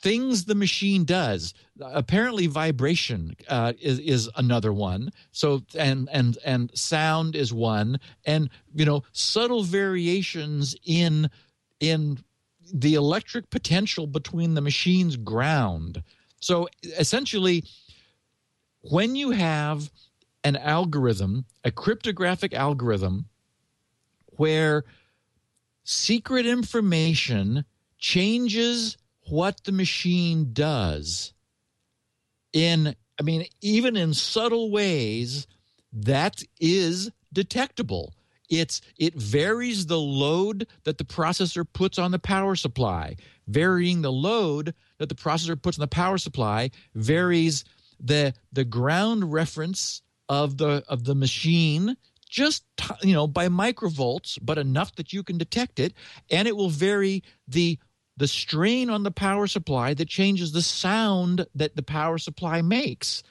things the machine does. Apparently, vibration uh, is is another one. So and and and sound is one, and you know subtle variations in in the electric potential between the machine's ground. So essentially, when you have an algorithm, a cryptographic algorithm, where secret information changes what the machine does in i mean even in subtle ways that is detectable. It's it varies the load that the processor puts on the power supply. Varying the load that the processor puts on the power supply varies the the ground reference of the of the machine just you know by microvolts but enough that you can detect it. And it will vary the the strain on the power supply that changes the sound that the power supply makes.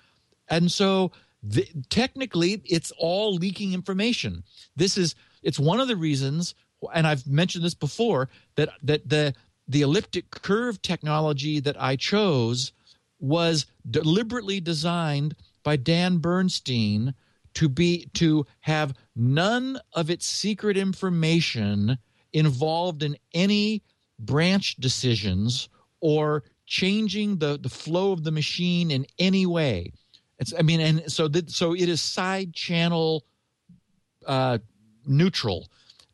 And so the, technically it's all leaking information. This is it's one of the reasons and I've mentioned this before that that the the elliptic curve technology that I chose was deliberately designed by Dan Bernstein to be to have none of its secret information involved in any branch decisions or changing the, the flow of the machine in any way. It's, I mean, and so that, so it is side channel uh, neutral,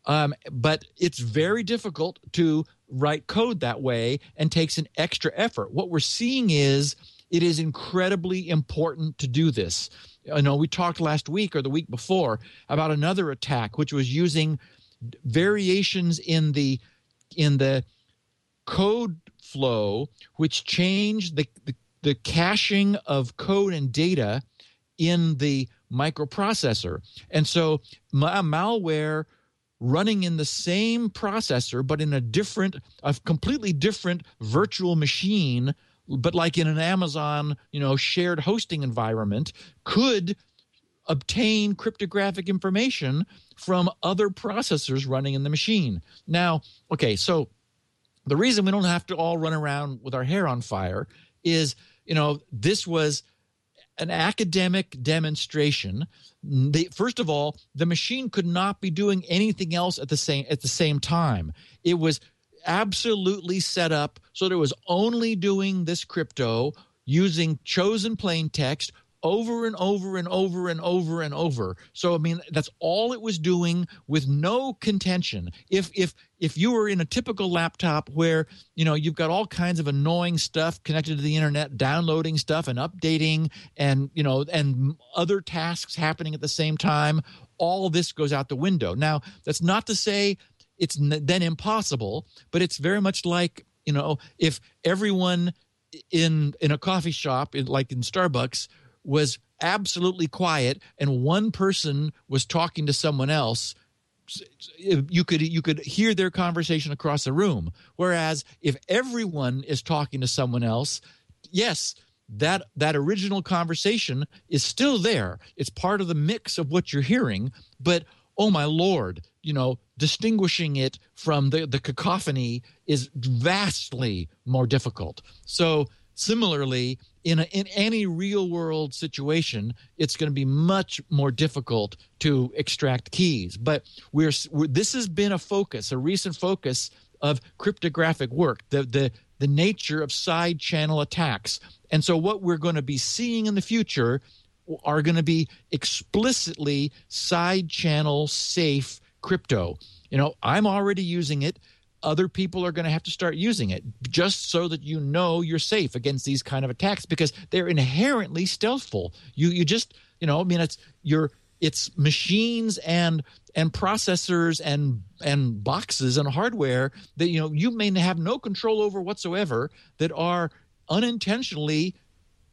um, but it's very difficult to write code that way and takes an extra effort. What we're seeing is it is incredibly important to do this. I know we talked last week or the week before about another attack which was using variations in the in the code flow which changed the, the, the caching of code and data in the microprocessor. And so ma- malware running in the same processor but in a different a completely different virtual machine but like in an Amazon, you know, shared hosting environment could obtain cryptographic information from other processors running in the machine. Now, okay, so the reason we don't have to all run around with our hair on fire is, you know, this was an academic demonstration. First of all, the machine could not be doing anything else at the same at the same time. It was absolutely set up so that it was only doing this crypto using chosen plain text over and over and over and over and over. So I mean that's all it was doing with no contention. If if if you were in a typical laptop where, you know, you've got all kinds of annoying stuff connected to the internet, downloading stuff and updating and, you know, and other tasks happening at the same time, all this goes out the window. Now, that's not to say it's then impossible, but it's very much like, you know, if everyone in in a coffee shop in, like in Starbucks was absolutely quiet and one person was talking to someone else you could you could hear their conversation across the room. Whereas if everyone is talking to someone else yes that that original conversation is still there. It's part of the mix of what you're hearing but oh my lord you know distinguishing it from the the cacophony is vastly more difficult. So similarly in a, in any real world situation it's going to be much more difficult to extract keys. But we're, we're this has been a focus a recent focus of cryptographic work the the the nature of side channel attacks. And so what we're going to be seeing in the future are going to be explicitly side channel safe crypto. You know i'm already using it other people are going to have to start using it just so that you know you're safe against these kind of attacks because they're inherently stealthful. You you just you know I mean it's you're it's machines and and processors and and boxes and hardware that you know you may have no control over whatsoever that are unintentionally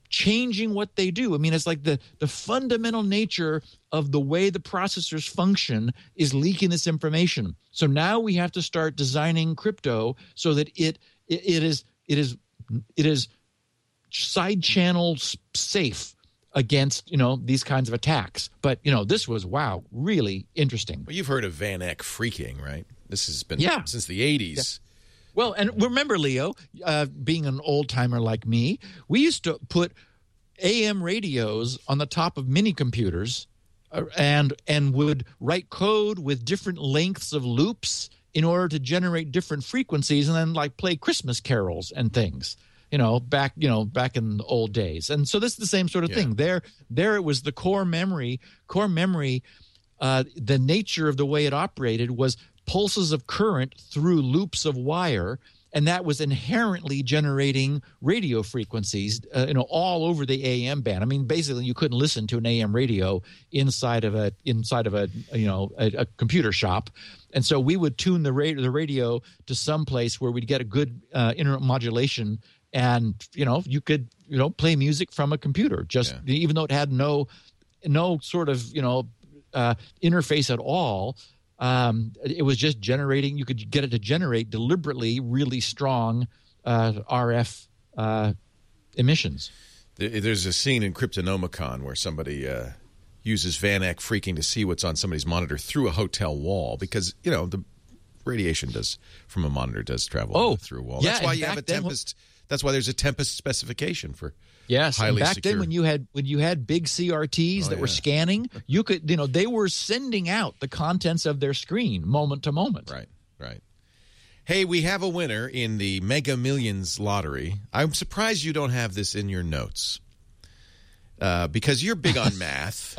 changing what they do. I mean, it's like the the fundamental nature of the way the processors function is leaking this information. So now we have to start designing crypto so that it it, it is it is it is side channels safe against you know these kinds of attacks. But you know this was wow, really interesting. Well, you've heard of Van Eck phreaking, right? This has been yeah. since the '80s. Well, and remember, Leo, uh, being an old timer like me, we used to put AM radios on the top of mini computers, uh, and and would write code with different lengths of loops in order to generate different frequencies, and then like play Christmas carols and things. You know, back you know back in the old days, and so this is the same sort of Yeah. thing. There, there it was the core memory. Core memory, uh, the nature of the way it operated was pulses of current through loops of wire and that was inherently generating radio frequencies uh, you know all over the AM band. I mean basically you couldn't listen to an AM radio inside of a inside of a you know a, a computer shop. And so we would tune the radio the radio to some place where we'd get a good uh, internet modulation and you know you could you know play music from a computer just even though it had no no sort of you know uh, interface at all um, it was just generating you could get it to generate deliberately really strong uh, rf uh, emissions There's a scene in Cryptonomicon where somebody uh, uses Van Eck phreaking to see what's on somebody's monitor through a hotel wall because you know the radiation does from a monitor does travel Oh, through a wall. yeah, That's why you have a then- That's why there's a tempest specification for Yes, and back secure. then when you had when you had big CRTs Oh, that were scanning, you could you know they were sending out the contents of their screen moment to moment. Right, right. Hey, we have a winner in the Mega Millions lottery. I'm surprised you don't have this in your notes uh, because you're big on math.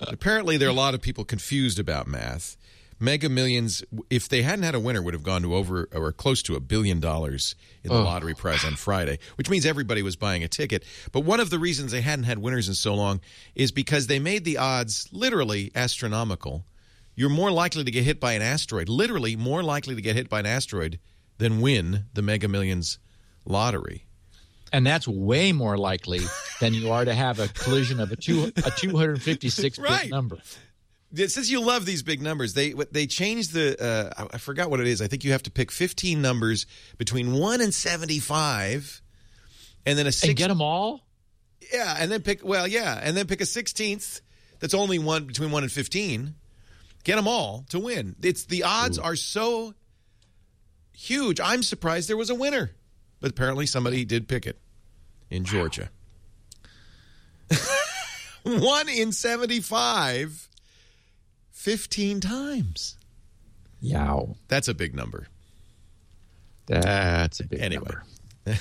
Apparently, there are a lot of people confused about math. Mega Millions, if they hadn't had a winner, would have gone to over or close to a billion dollars in the lottery prize on Friday, which means everybody was buying a ticket. But one of the reasons they hadn't had winners in so long is because they made the odds literally astronomical. You're more likely to get hit by an asteroid, literally more likely to get hit by an asteroid than win the Mega Millions lottery. and that's way more likely than you are to have a collision of a two a 256 Right. bit number. Since you love these big numbers, they they changed the. Uh, I- I forgot what it is. I think you have to pick 15 numbers between one and 75, and then a six, And get them all? Yeah, and then pick. Well, yeah, and then pick a 16th. That's only one between one and 15. Get them all to win. It's the odds are so huge. I'm surprised there was a winner, but apparently somebody did pick it in Georgia. one in 75, 15 times. Yow. That's a big number. That's a big Anyway. number.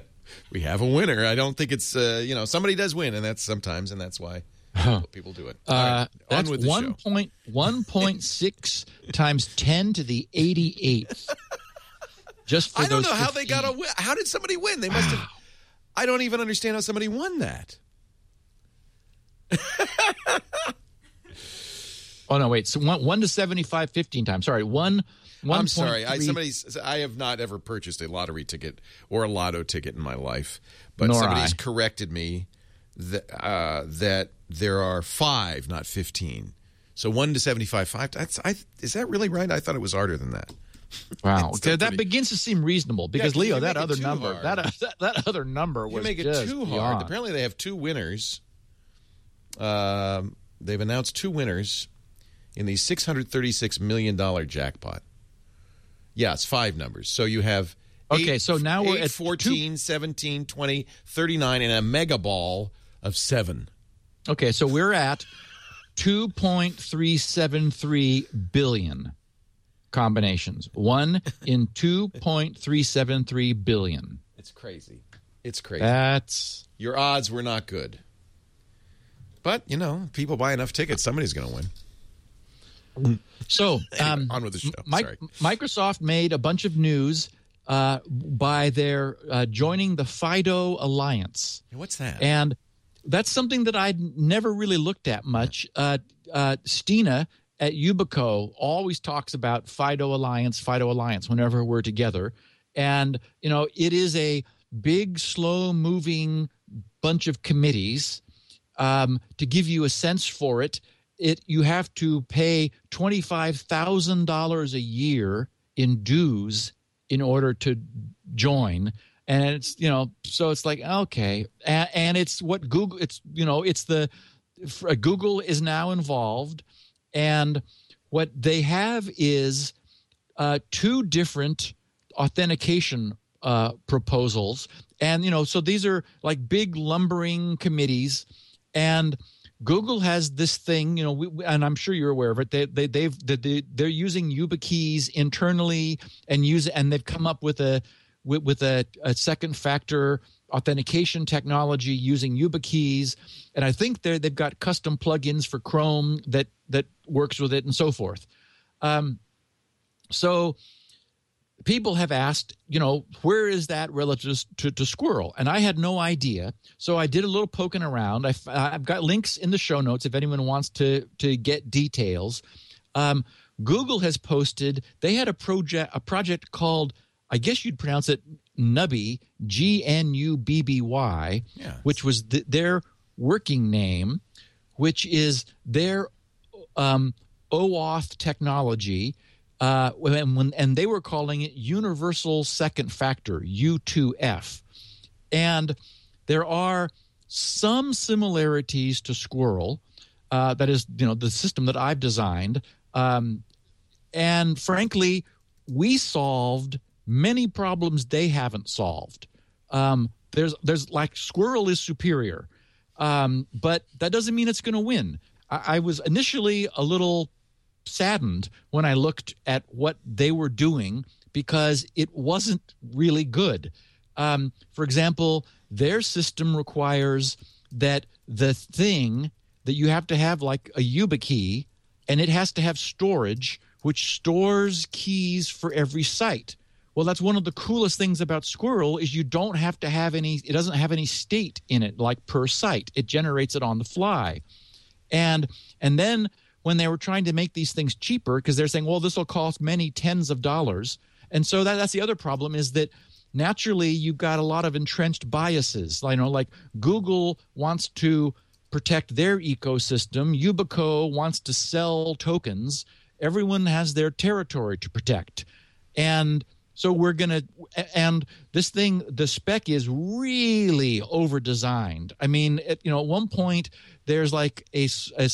We have a winner. I don't think it's uh, you know somebody does win, and that's sometimes, and that's why people do it. Uh, right, on with the one show. point one point six times ten to the eighty eighth. Just for I don't know how they got a win. How did somebody win? They must have. I don't even understand how somebody won that. Oh no, wait. So one, one to 75, 15 times. Sorry, one. one I'm sorry. I, somebody's. I have not ever purchased a lottery ticket or a lotto ticket in my life, but Nor somebody's I. corrected me that uh, that there are five, not fifteen. So one to seventy-five. Five. That's. I. Is that really right? I thought it was harder than that. Wow, that pretty- begins to seem reasonable because you Leo, that other number, that, that that other number was You make it just too hard. beyond. Apparently, they have two winners. Um, they've announced two winners in the six hundred thirty-six million dollar jackpot. Yeah, it's five numbers. So you have Okay, eight- so now we're at 14, 17, 20, 39, and a mega ball of seven. Okay, so we're at two point three seven three billion combinations. One in two point three seven three billion. It's crazy. It's crazy. That's Your odds were not good. But, you know, people buy enough tickets, somebody's going to win. So, um, on with the show. Mi-. Microsoft made a bunch of news uh, by their uh, joining the FIDO Alliance, What's that? and that's something that I'd never really looked at much. Uh, uh, Stina at Yubico always talks about FIDO Alliance, FIDO Alliance whenever we're together, and you know it is a big, slow-moving bunch of committees. Um, to give you a sense for it, it you have to pay twenty five thousand dollars a year in dues in order to join, and it's you know so it's like okay, and, and it's what Google it's you know it's the uh, Google is now involved, and what they have is uh, two different authentication uh, proposals, and you know, so these are like big lumbering committees, and Google has this thing, you know, we, and I'm sure you're aware of it. They, they they've they, they, they're using YubiKeys internally, and use and they've come up with a with, with a, a second factor authentication technology using YubiKeys, and I think they they've got custom plugins for Chrome that that works with it, and so forth. Um, so people have asked, you know, where is that relative to, to SQRL? And I had no idea. So I did a little poking around. I, have got links in the show notes if anyone wants to to get details. Um, Google has posted. They had a project a project called, I guess you'd pronounce it Nubby, G N U B B Y, Yeah. which was th- their working name, which is their um, OAuth technology, uh, and, when, and they were calling it Universal Second Factor U2F, and there are some similarities to SQRL. Uh, that is, you know, the system that I've designed, um, and frankly, we solved many problems they haven't solved. Um, there's, there's like SQRL is superior, um, but that doesn't mean it's going to win. I, I was initially a little saddened when I looked at what they were doing because it wasn't really good. Um, for example, their system requires that the thing that you have to have like a YubiKey, and it has to have storage, which stores keys for every site. Well, that's one of the coolest things about SQRL is you don't have to have any. It doesn't have any state in it, like per site. It generates it on the fly and and then when they were trying to make these things cheaper because they're saying well this will cost many tens of dollars and so that, that's the other problem is that naturally you've got a lot of entrenched biases. You know, like Google wants to protect their ecosystem, Yubico wants to sell tokens. Everyone has their territory to protect. And so we're going to, and this thing, the spec is really over designed. I mean, it, you know, at one point there's like a, a,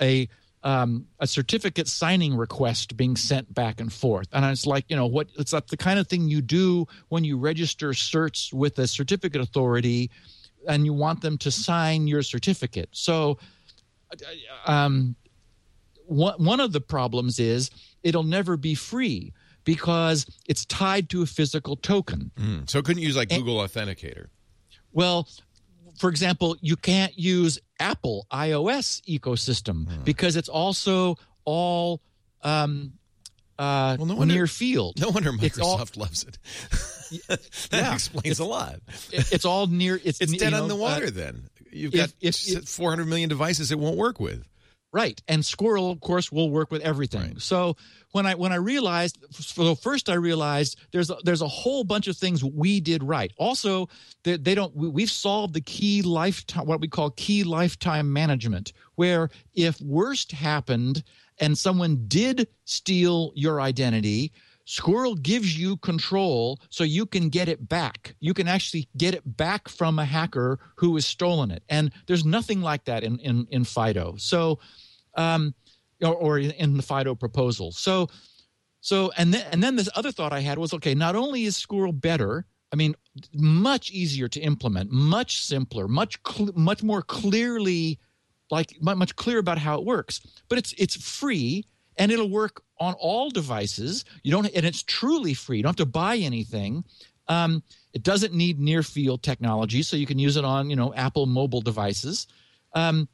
a, um, a certificate signing request being sent back and forth. And it's like, you know, what it's like the kind of thing you do when you register certs with a certificate authority and you want them to sign your certificate. So, um, one, one of the problems is it'll never be free because it's tied to a physical token. Mm. So, couldn't use like and, Google Authenticator. Well, for example, you can't use Apple iOS ecosystem mm. because it's also all um, uh, well, no wonder, near field. No wonder Microsoft all, loves it. that yeah, explains a lot. it's all near. It's, it's dead know, on the water. Uh, then you've got if, if, 400 million devices it won't work with. Right, and Squirrel, of course, will work with everything. Right. So when I when I realized, so first I realized there's a, there's a whole bunch of things we did right. Also, they, they don't. We've solved the key lifetime, what we call key lifetime management, where if worst happened and someone did steal your identity, Squirrel gives you control so you can get it back. You can actually get it back from a hacker who has stolen it. And there's nothing like that in, in, in FIDO. So, um, or, or in the FIDO proposal. So, so and then and then this other thought I had was okay. Not only is Squirrel better, I mean, much easier to implement, much simpler, much cl- much more clearly, like much clearer about how it works. But it's it's free and it'll work on all devices. You don't, and it's truly free. You don't have to buy anything. Um, it doesn't need near field technology, so you can use it on you know Apple mobile devices. Um,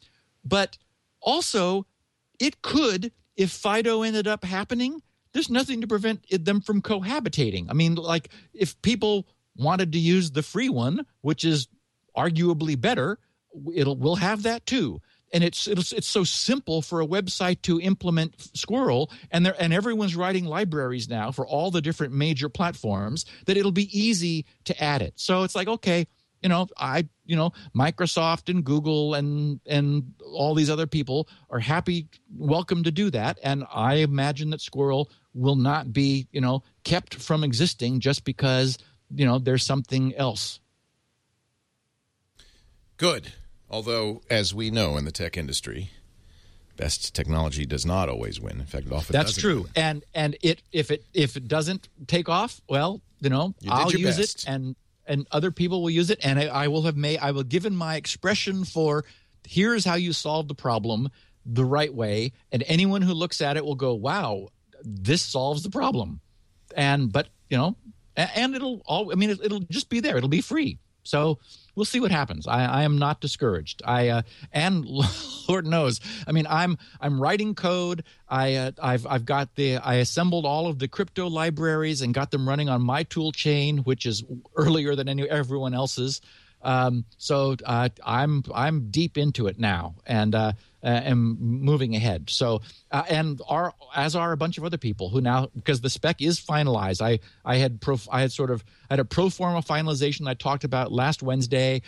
but also, it could if Fido ended up happening. There's nothing to prevent them from cohabitating. I mean, like if people wanted to use the free one, which is arguably better, it'll we'll have that too and it's, it's it's so simple for a website to implement Squirrel, and there and everyone's writing libraries now for all the different major platforms that it'll be easy to add it. So it's like okay, you know, I you know Microsoft and Google and and all these other people are happy, welcome to do that, and I imagine that Squirrel will not be you know kept from existing just because you know there's something else. Good. Although, as we know in the tech industry, best technology does not always win. In fact, often that's true. Win. And and it if it if it doesn't take off, well, you know, you I'll use best. it, and and other people will use it, and I, I will have made I will given my expression for here's how you solve the problem the right way, and anyone who looks at it will go, wow, this solves the problem, and but you know, and it'll all I mean, it'll just be there. It'll be free. So we'll see what happens. I, I am not discouraged. I uh, and Lord knows, I mean, I'm I'm writing code. I uh, I've I've got the I assembled all of the crypto libraries and got them running on my tool chain, which is earlier than any everyone else's. Um, so uh, I'm I'm deep into it now, and uh, uh, am moving ahead. So, uh, and are as are a bunch of other people who now because the spec is finalized. I I had pro I had sort of I had a pro forma finalization I talked about last Wednesday.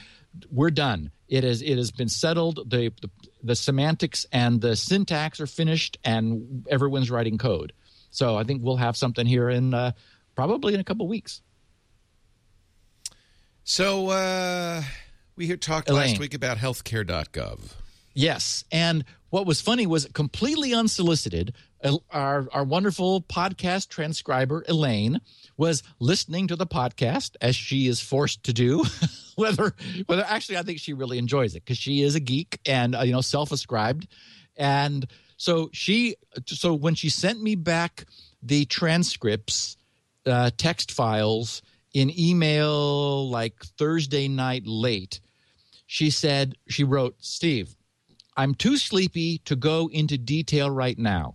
We're done. It is it has been settled. The, the the semantics and the syntax are finished, and everyone's writing code. So I think we'll have something here in uh, probably in a couple weeks. So uh, we here talked Elaine. last week about healthcare.gov. Yes, and what was funny was completely unsolicited. Our our wonderful podcast transcriber Elaine was listening to the podcast as she is forced to do. whether whether actually I think she really enjoys it because she is a geek and uh, you know self-ascribed, and so she so when she sent me back the transcripts, uh, text files in email like Thursday night late, she said she wrote Steve I'm too sleepy to go into detail right now.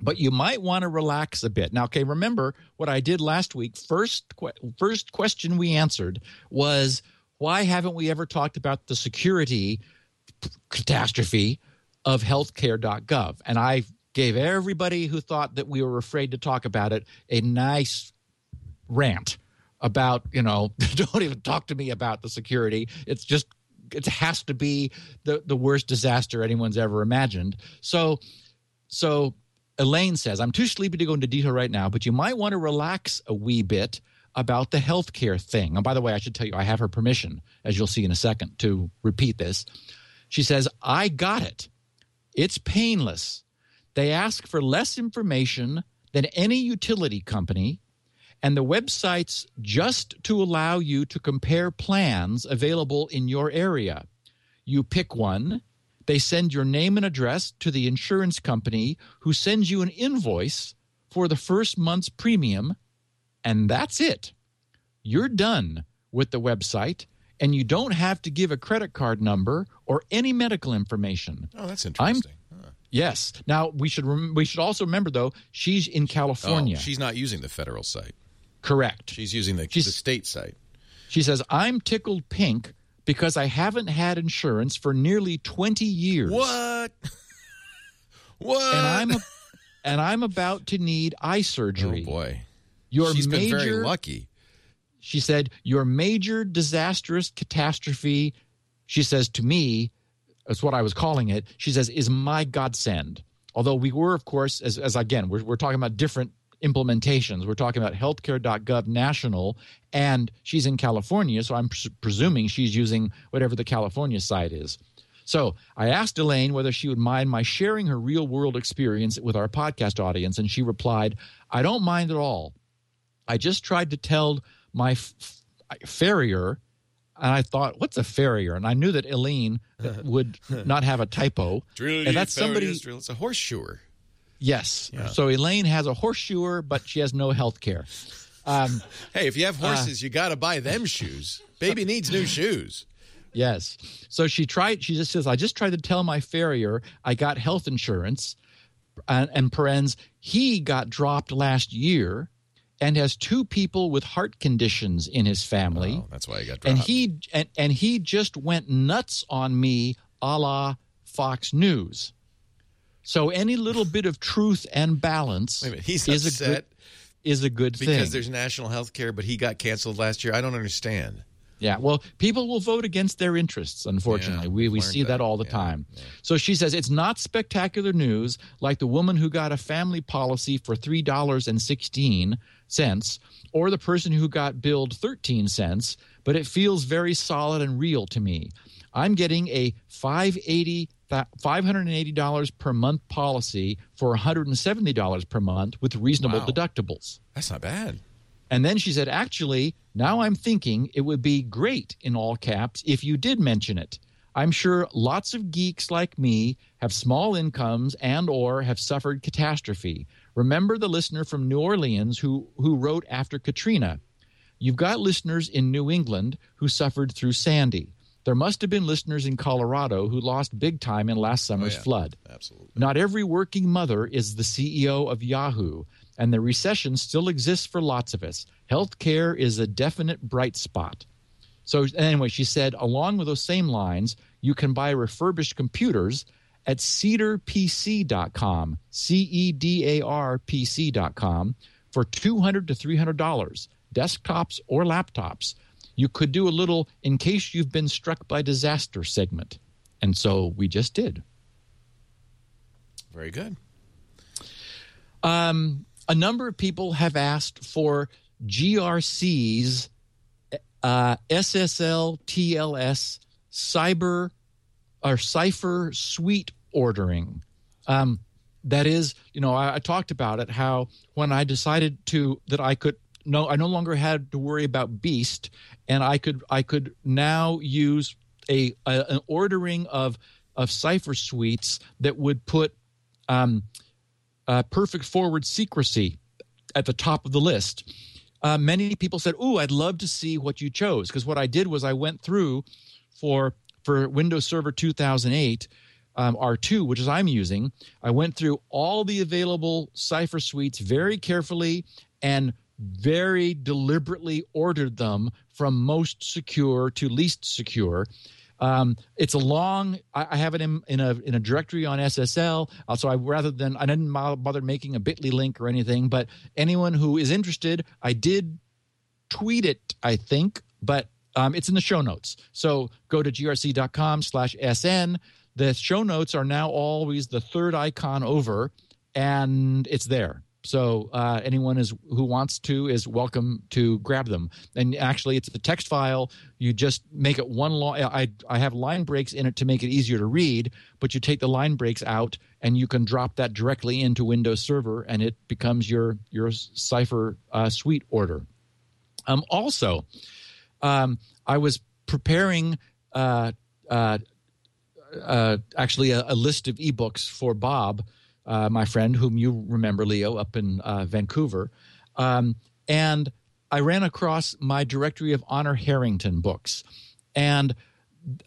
But you might want to relax a bit. Now, okay, remember what I did last week. First, first question we answered was why haven't we ever talked about the security catastrophe of healthcare.gov? And I gave everybody who thought that we were afraid to talk about it a nice rant about you know don't even talk to me about the security. It's just it has to be the the worst disaster anyone's ever imagined. So so elaine says i'm too sleepy to go into detail right now but you might want to relax a wee bit about the healthcare thing. And by the way i should tell you i have her permission as you'll see in a second to repeat this. She says i got it. It's painless. They ask for less information than any utility company and the website's just to allow you to compare plans available in your area. You pick one, they send your name and address to the insurance company who sends you an invoice for the first month's premium, and that's it. You're done with the website, and you don't have to give a credit card number or any medical information. Oh, that's interesting. Huh. yes. Now we should rem- we should also remember though she's in oh, California. Oh, she's not using the federal site. Correct. She's using the, She's- the state site. She says, I'm tickled pink because I haven't had insurance for nearly 20 years. What? what? And I'm a, and I'm about to need eye surgery. oh boy. Your She's major been very lucky. she said, your major disastrous catastrophe, she says to me, that's what I was calling it. She says, is my godsend. Although we were, of course, as, as again, we're, we're talking about different implementations. We're talking about healthcare.gov national, and she's in California, so I'm pres- presuming she's using whatever the California site is. So I asked Elaine whether she would mind my sharing her real world experience with our podcast audience, and she replied, I don't mind at all. I just tried to tell my f- farrier, and I thought, what's a farrier? And I knew that Elaine would not have a typo. and that's somebody. Drill. It's a horseshoer. Yes. So Elaine has a horseshoer, but she has no health care. Um, Hey, if you have Uh. horses, you got to buy them shoes. Baby needs new shoes. Yes. So she tried, she just says, I just tried to tell my farrier I got health insurance. And, and parens, he got dropped last year and has two people with heart conditions in his family. Oh, that's why I got dropped. and he and, and he just went nuts on me a la Fox News. So any little bit of truth and balance Wait a minute, he's is a good is a good because thing. Because there's national health care, but he got canceled last year. I don't understand. Yeah, well, people will vote against their interests, unfortunately. Yeah, we we see that that. all the Yeah, time. So she says it's not spectacular news like the woman who got a family policy for $3.16 or the person who got billed 13 cents, but it feels very solid and real to me. I'm getting a 580 $580 per month policy for $170 per month with reasonable Wow. deductibles. That's not bad. And then she said, actually, now I'm thinking it would be great in all caps if you did mention it. I'm sure lots of geeks like me have small incomes and or have suffered catastrophe. Remember the listener from New Orleans who who wrote after Katrina. You've got listeners in New England who suffered through Sandy. There must have been listeners in Colorado who lost big time in last summer's oh, yeah. flood. Absolutely. Not every working mother is the CEO of Yahoo, and the recession still exists for lots of us. Healthcare is a definite bright spot. So, anyway, she said, along with those same lines, you can buy refurbished computers at cedarpc.com, C E D A R P C.com, for 200 to $300, desktops or laptops. You could do a little in case you've been struck by disaster segment. And so we just did. Very good. Um, a number of people have asked for GRC's uh, SSL TLS cyber or cipher suite ordering. Um, that is, you know, I, I talked about it. How when I decided to that I could no, I no longer had to worry about Beast, and I could I could now use a, a an ordering of of cipher suites that would put um, uh, perfect forward secrecy at the top of the list. Uh, many people said, "Ooh, I'd love to see what you chose." Because what I did was I went through for for Windows Server 2008 um, R2, which is I'm using. I went through all the available cipher suites very carefully and very deliberately ordered them from most secure to least secure. Um, it's a long. I, I have it in, in a in a directory on SSL. Uh, so I rather than I didn't bother making a Bitly link or anything. But anyone who is interested, I did tweet it, I think, but um, it's in the show notes. So go to grc.com slash SN. The show notes are now always the third icon over, and it's there. So uh, anyone is who wants to is welcome to grab them. And actually, it's a text file. You just make it one long. I I have line breaks in it to make it easier to read, but you take the line breaks out and you can drop that directly into Windows Server, and it becomes your your Cipher uh, suite order. Um, also, um, I was preparing. Uh, uh, uh, actually, a, a list of ebooks for Bob uh, my friend, whom you remember, Leo, up in uh, Vancouver. Um, and I ran across my directory of Honor Harrington books. And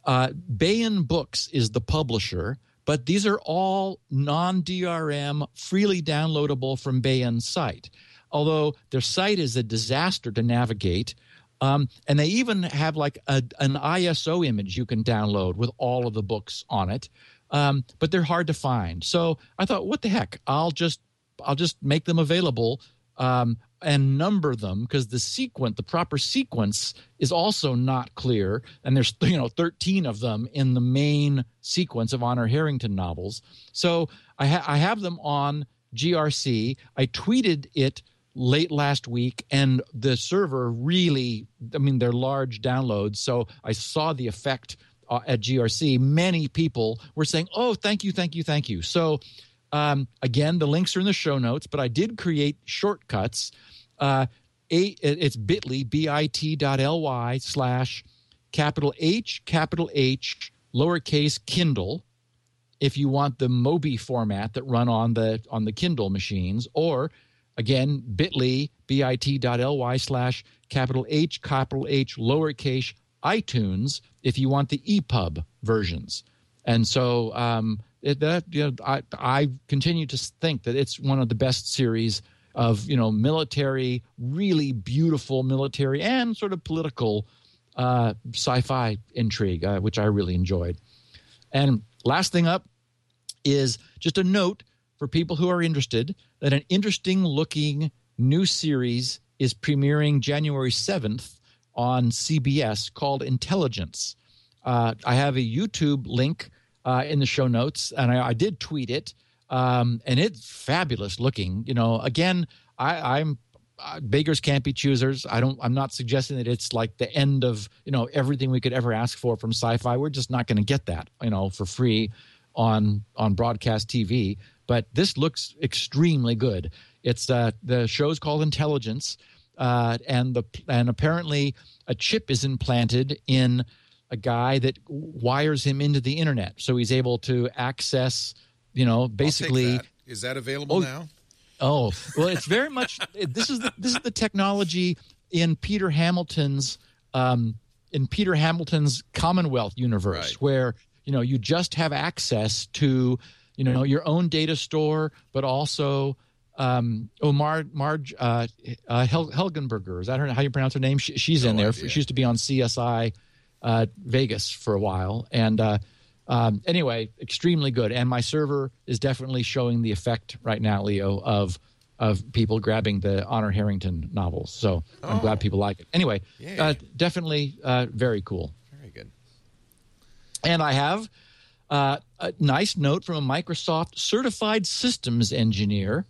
uh, Baen Books is the publisher, but these are all non DRM, freely downloadable from Baen's site. Although their site is a disaster to navigate. Um, and they even have like a, an ISO image you can download with all of the books on it um, but they're hard to find. So I thought, what the heck? I'll just I'll just make them available um, and number them because the sequence, the proper sequence, is also not clear. And there's you know 13 of them in the main sequence of Honor Harrington novels. So I, ha- I have them on GRC. I tweeted it late last week and the server really i mean they're large downloads so i saw the effect at GRC, many people were saying, "Oh, thank you, thank you, thank you." So, um, again, the links are in the show notes, but I did create shortcuts. Uh, a, it's bit.ly, bit.ly slash capital H, capital H, lowercase Kindle, if you want the Mobi format that run on the on the Kindle machines, or again, bit.ly, bit.ly slash capital H, capital H, lowercase iTunes if you want the EPUB versions. And so um, it, that you know, I I continue to think that it's one of the best series of you know military, really beautiful military and sort of political uh, sci-fi intrigue, uh, which I really enjoyed. And last thing up is just a note for people who are interested that an interesting looking new series is premiering January 7th on CBS called Intelligence. Uh, I have a YouTube link uh, in the show notes, and I, I did tweet it, um, and it's fabulous looking. You know, again, I, I'm uh, beggars can't be choosers. I don't. I'm not suggesting that it's like the end of you know everything we could ever ask for from sci-fi. We're just not going to get that you know for free on on broadcast TV. But this looks extremely good. It's uh, the show's called Intelligence uh, and the and apparently a chip is implanted in a guy that wires him into the internet, so he's able to access, you know, basically. That. Is that available oh, now? Oh well, it's very much. this is the, this is the technology in Peter Hamilton's um, in Peter Hamilton's Commonwealth universe, right. where you know you just have access to you know your own data store, but also um, oh, Mar, Marg uh, uh, Hel- Helgenberger. Is that her, how you pronounce her name? She, she's no in there. Idea. She used to be on CSI uh, Vegas for a while. And uh, um, anyway, extremely good. And my server is definitely showing the effect right now, Leo, of of people grabbing the Honor Harrington novels. So I'm glad Oh. people like it. Anyway, uh, definitely uh, very cool. Very good. And I have uh, a nice note from a Microsoft certified systems engineer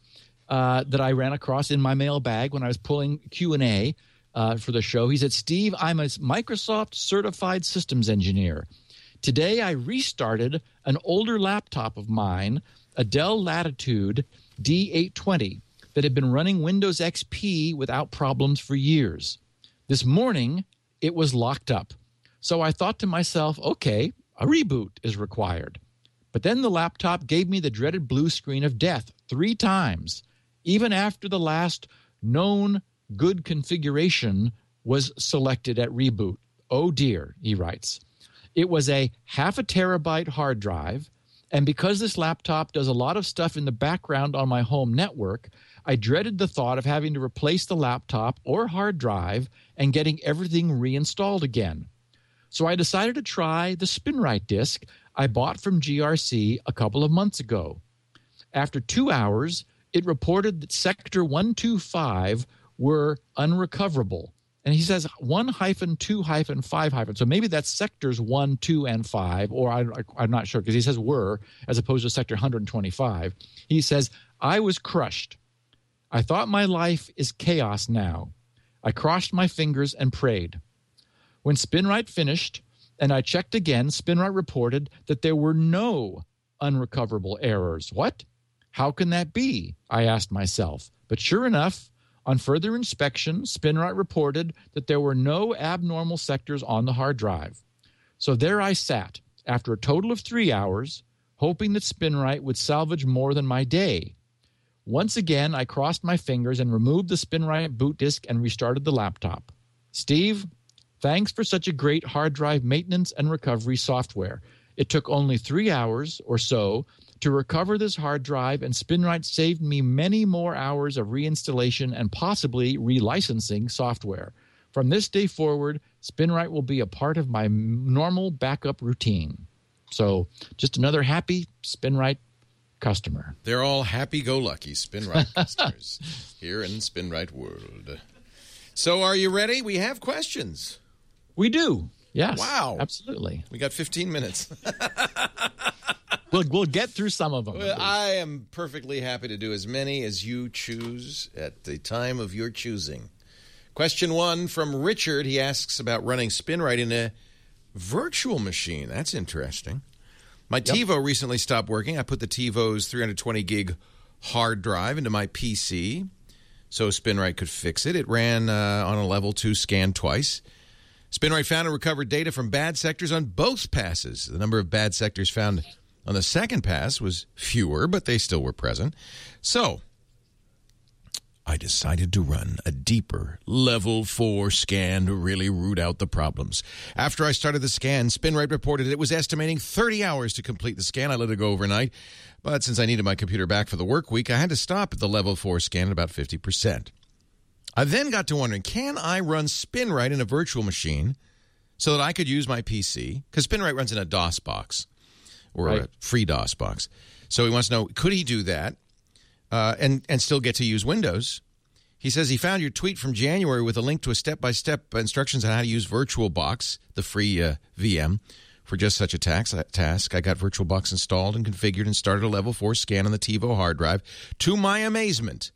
uh, that I ran across in my mailbag when I was pulling Q and A uh, for the show. He said, "Steve, I'm a Microsoft certified systems engineer. Today, I restarted an older laptop of mine, a Dell Latitude D820, that had been running Windows XP without problems for years. This morning, it was locked up. So I thought to myself, okay, a reboot is required. But then the laptop gave me the dreaded blue screen of death three times, even after the last known good configuration was selected at reboot. Oh dear, he writes. It was a half a terabyte hard drive, and because this laptop does a lot of stuff in the background on my home network, I dreaded the thought of having to replace the laptop or hard drive and getting everything reinstalled again. So I decided to try the SpinRite disk I bought from GRC a couple of months ago. After two hours, it reported that Sector 125 were unrecoverable. and he says one hyphen two hyphen five hyphen. So maybe that's sectors one, two, and five, or I, I'm not sure because he says were as opposed to sector 125. He says, I was crushed. I thought my life is chaos now. I crossed my fingers and prayed. When Spinrite finished and I checked again, Spinrite reported that there were no unrecoverable errors. What? How can that be? I asked myself. But sure enough, on further inspection, Spinrite reported that there were no abnormal sectors on the hard drive. So there I sat, after a total of three hours, hoping that Spinrite would salvage more than my day. Once again, I crossed my fingers and removed the Spinrite boot disk and restarted the laptop. Steve, thanks for such a great hard drive maintenance and recovery software. It took only three hours or so to recover this hard drive, and Spinrite saved me many more hours of reinstallation and possibly relicensing software. From this day forward, Spinrite will be a part of my normal backup routine. So, just another happy Spinrite customer. They're all happy-go-lucky Spinrite customers here in Spinrite world. So, are you ready? We have questions. We do. Yes. Wow. Absolutely. We got 15 minutes. We'll, we'll get through some of them. Well, I am perfectly happy to do as many as you choose at the time of your choosing. Question one from Richard. He asks about running SpinRite in a virtual machine. That's interesting. My TiVo recently stopped working. I put the TiVo's 320 gig hard drive into my PC so SpinRite could fix it. It ran uh, on a level two scan twice. SpinRite found and recovered data from bad sectors on both passes. The number of bad sectors found on the second pass was fewer, but they still were present. So I decided to run a deeper level 4 scan to really root out the problems. After I started the scan, SpinRite reported it was estimating 30 hours to complete the scan. I let it go overnight, but since I needed my computer back for the work week, I had to stop at the level 4 scan at about 50%. I then got to wondering, can I run SpinRite in a virtual machine so that I could use my PC? Because SpinRite runs in a DOS box or Right. a free DOS box. So he wants to know could he do that uh, and and still get to use Windows? He says he found your tweet from January with a link to a step by step instructions on how to use VirtualBox, the free uh, VM, for just such a tax, task. I got VirtualBox installed and configured and started a level 4 scan on the TiVo hard drive. To my amazement,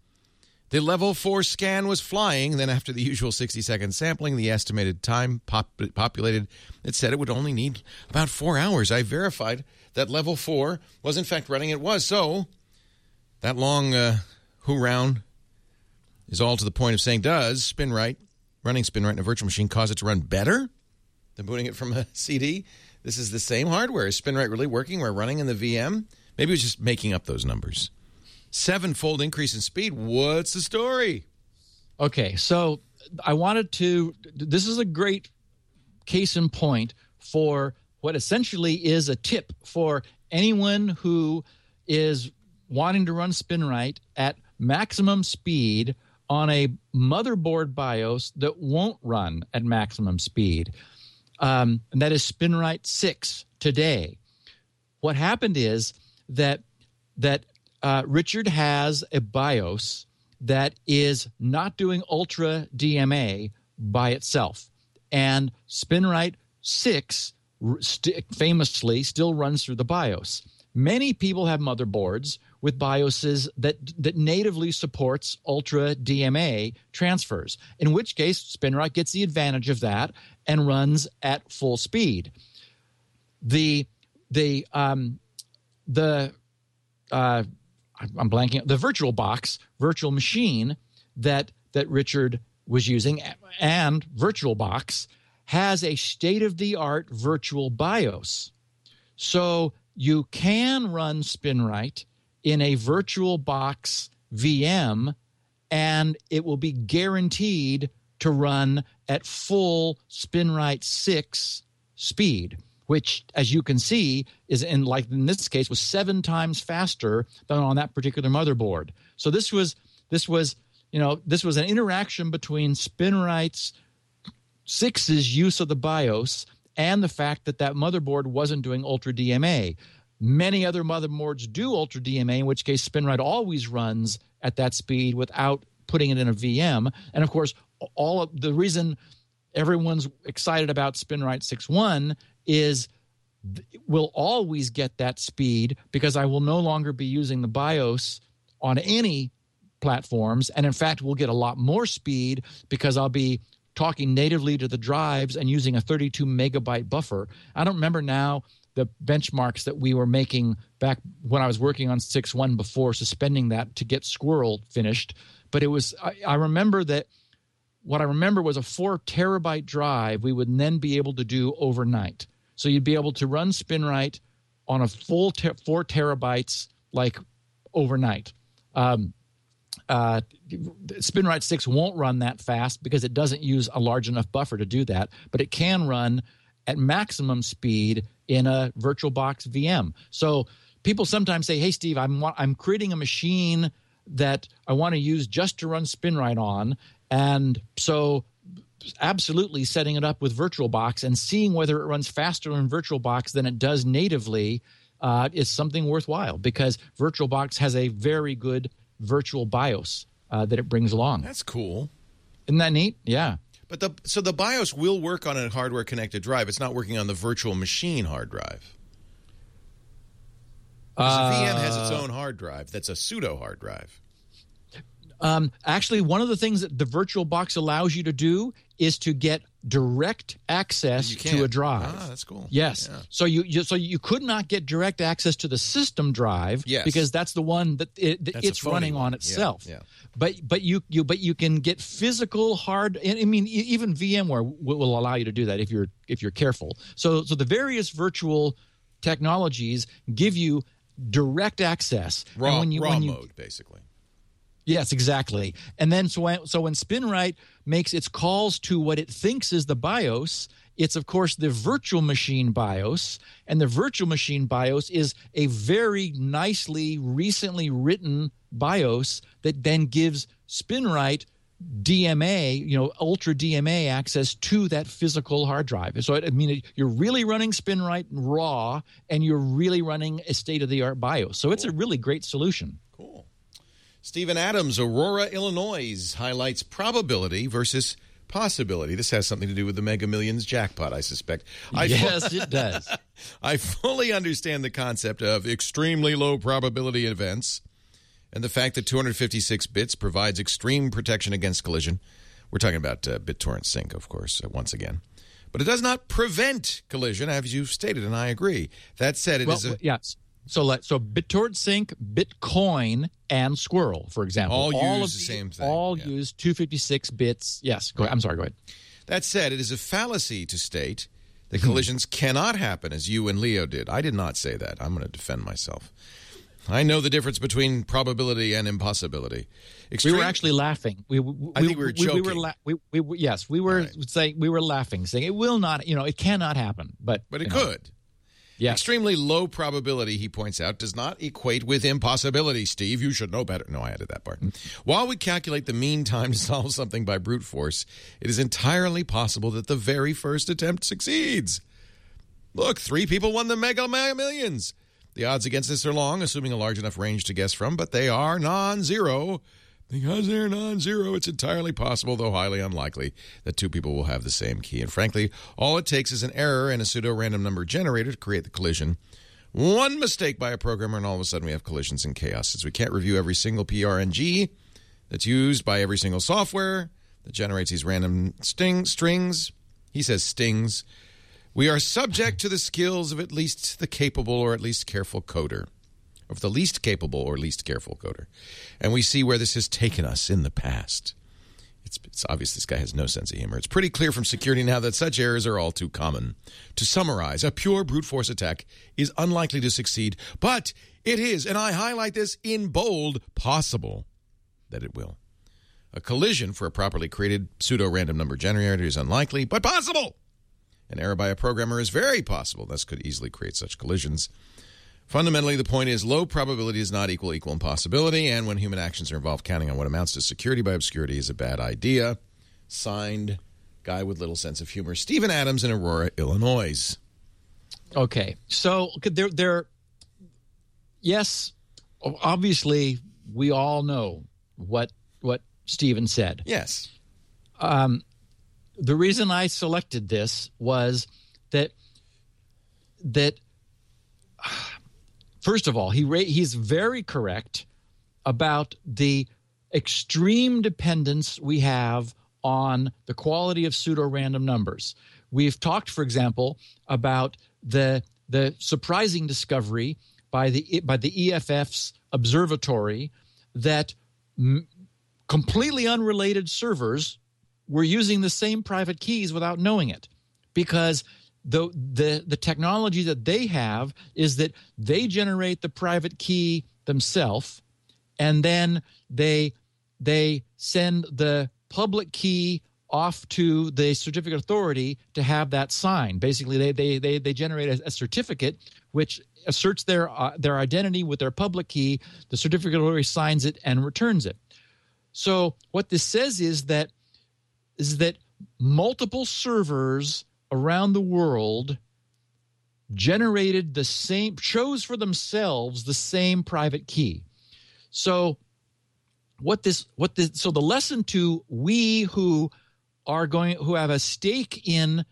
the level 4 scan was flying. Then, after the usual 60 second sampling, the estimated time pop- populated, it said it would only need about four hours. I verified that level 4 was, in fact, running. It was. So, that long uh, who round is all to the point of saying, does SpinRite, running SpinRite in a virtual machine, cause it to run better than booting it from a CD? This is the same hardware. Is SpinRite really working? We're running in the VM? Maybe it was just making up those numbers. Sevenfold increase in speed. What's the story? Okay, so I wanted to. This is a great case in point for what essentially is a tip for anyone who is wanting to run SpinRite at maximum speed on a motherboard BIOS that won't run at maximum speed. Um, and that is SpinRite 6 today. What happened is that that uh, Richard has a BIOS that is not doing Ultra DMA by itself, and SpinRite 6 st- famously still runs through the BIOS. Many people have motherboards with BIOSes that that natively supports Ultra DMA transfers. In which case, SpinRite gets the advantage of that and runs at full speed. The the um, the uh, I'm blanking the virtual box virtual machine that that Richard was using and VirtualBox has a state of the art virtual BIOS. So you can run SpinRite in a virtual box VM and it will be guaranteed to run at full SpinRite 6 speed which as you can see is in like in this case was seven times faster than on that particular motherboard so this was this was you know this was an interaction between spinrite's six's use of the bios and the fact that that motherboard wasn't doing ultra dma many other motherboards do ultra dma in which case spinrite always runs at that speed without putting it in a VM. And of course, all of the reason everyone's excited about SpinRite 6.1 is we'll always get that speed because I will no longer be using the BIOS on any platforms. And in fact, we'll get a lot more speed because I'll be talking natively to the drives and using a 32 megabyte buffer. I don't remember now the benchmarks that we were making back when I was working on 6.1 before suspending that to get Squirrel finished. But it was, I, I remember that what I remember was a four terabyte drive we would then be able to do overnight. So you'd be able to run SpinRite on a full ter- four terabytes like overnight. Um, uh, SpinRite 6 won't run that fast because it doesn't use a large enough buffer to do that, but it can run at maximum speed in a VirtualBox VM. So people sometimes say, "Hey, Steve, I'm I'm creating a machine that I want to use just to run SpinRite on," and so absolutely setting it up with VirtualBox and seeing whether it runs faster in VirtualBox than it does natively uh, is something worthwhile because VirtualBox has a very good virtual BIOS uh, that it brings along. That's cool. Isn't that neat? Yeah. But the so the BIOS will work on a hardware connected drive. It's not working on the virtual machine hard drive. 'Cause the VM has its Uh, own hard drive. That's a pseudo hard drive. Um, actually, one of the things that the virtual box allows you to do is to get direct access to a drive. Ah, that's cool. Yes. Yeah. So you, you so you could not get direct access to the system drive Yes. because that's the one that, it, that it's running one. on itself. yeah. But but you you but you can get physical hard. I mean, even VMware will, will allow you to do that if you're if you're careful. So so the various virtual technologies give you direct access. Raw, when you, raw when you, mode, basically. Yes, exactly. And then so when, so when SpinRite makes its calls to what it thinks is the BIOS, it's of course the virtual machine BIOS, and the virtual machine BIOS is a very nicely recently written BIOS that then gives SpinRite DMA, you know, ultra DMA access to that physical hard drive. So I mean, you're really running SpinRite raw, and you're really running a state of the art BIOS. So it's a really great solution. Cool. Stephen Adams, Aurora, Illinois, highlights probability versus possibility. This has something to do with the Mega Millions jackpot, I suspect. I yes, it does. I fully understand the concept of extremely low probability events and the fact that 256 bits provides extreme protection against collision. We're talking about uh, BitTorrent Sync, of course, uh, once again. But it does not prevent collision, as you've stated, and I agree. That said, it well, is a, yes. So let so BitTorrent Sync, Bitcoin, and Squirrel, for example, All use the these same thing, All yeah. use 256 bits. Yes. Go ahead. I'm sorry. Go ahead. That said, it is a fallacy to state that Hmm. collisions cannot happen as you and Leo did. I did not say that. I'm going to defend myself. I know the difference between probability and impossibility. We were actually laughing. We, we, I think we were We, were la- we, we, yes, we were Right. saying we were laughing, saying it will not. You know, it cannot happen. But but it could. know, Extremely low probability, he points out, does not equate with impossibility, Steve. You should know better. No, I added that part. While we calculate the mean time to solve something by brute force, it is entirely possible that the very first attempt succeeds. Look, three people won the Mega Mega Millions. The odds against this are long, assuming a large enough range to guess from, but they are non zero. Because they're non zero, it's entirely possible, though highly unlikely, that two people will have the same key. And frankly, all it takes is an error in a pseudo random number generator to create the collision. One mistake by a programmer, and all of a sudden we have collisions and chaos. Since we can't review every single PRNG that's used by every single software that generates these random sting strings, he says stings, we are subject to the skills of at least the capable or at least careful coder. Of the least capable or least careful coder. And we see where this has taken us in the past. It's, it's obvious this guy has no sense of humor. It's pretty clear from security now that such errors are all too common. To summarize, a pure brute force attack is unlikely to succeed, but it is, and I highlight this in bold, possible that it will. A collision for a properly created pseudo random number generator is unlikely, but possible. An error by a programmer is very possible. This could easily create such collisions. Fundamentally, the point is low probability is not equal equal impossibility, and when human actions are involved, counting on what amounts to security by obscurity is a bad idea. Signed, guy with little sense of humor, Stephen Adams in Aurora, Illinois. Okay, so there, there. Yes, obviously, we all know what what Stephen said. Yes. Um, the reason I selected this was that that first of all, he he's very correct about the extreme dependence we have on the quality of pseudo random numbers. We've talked, for example, about the the surprising discovery by the by the EFF's observatory that m- completely unrelated servers were using the same private keys without knowing it because the the the technology that they have is that they generate the private key themselves and then they they send the public key off to the certificate authority to have that signed. Basically they they they, they generate a, a certificate which asserts their uh, their identity with their public key. The certificate authority signs it and returns it. So what this says is that is that multiple servers around the world generated the same chose for themselves the same private key. So what this what this so the lesson to we who are going who have a stake in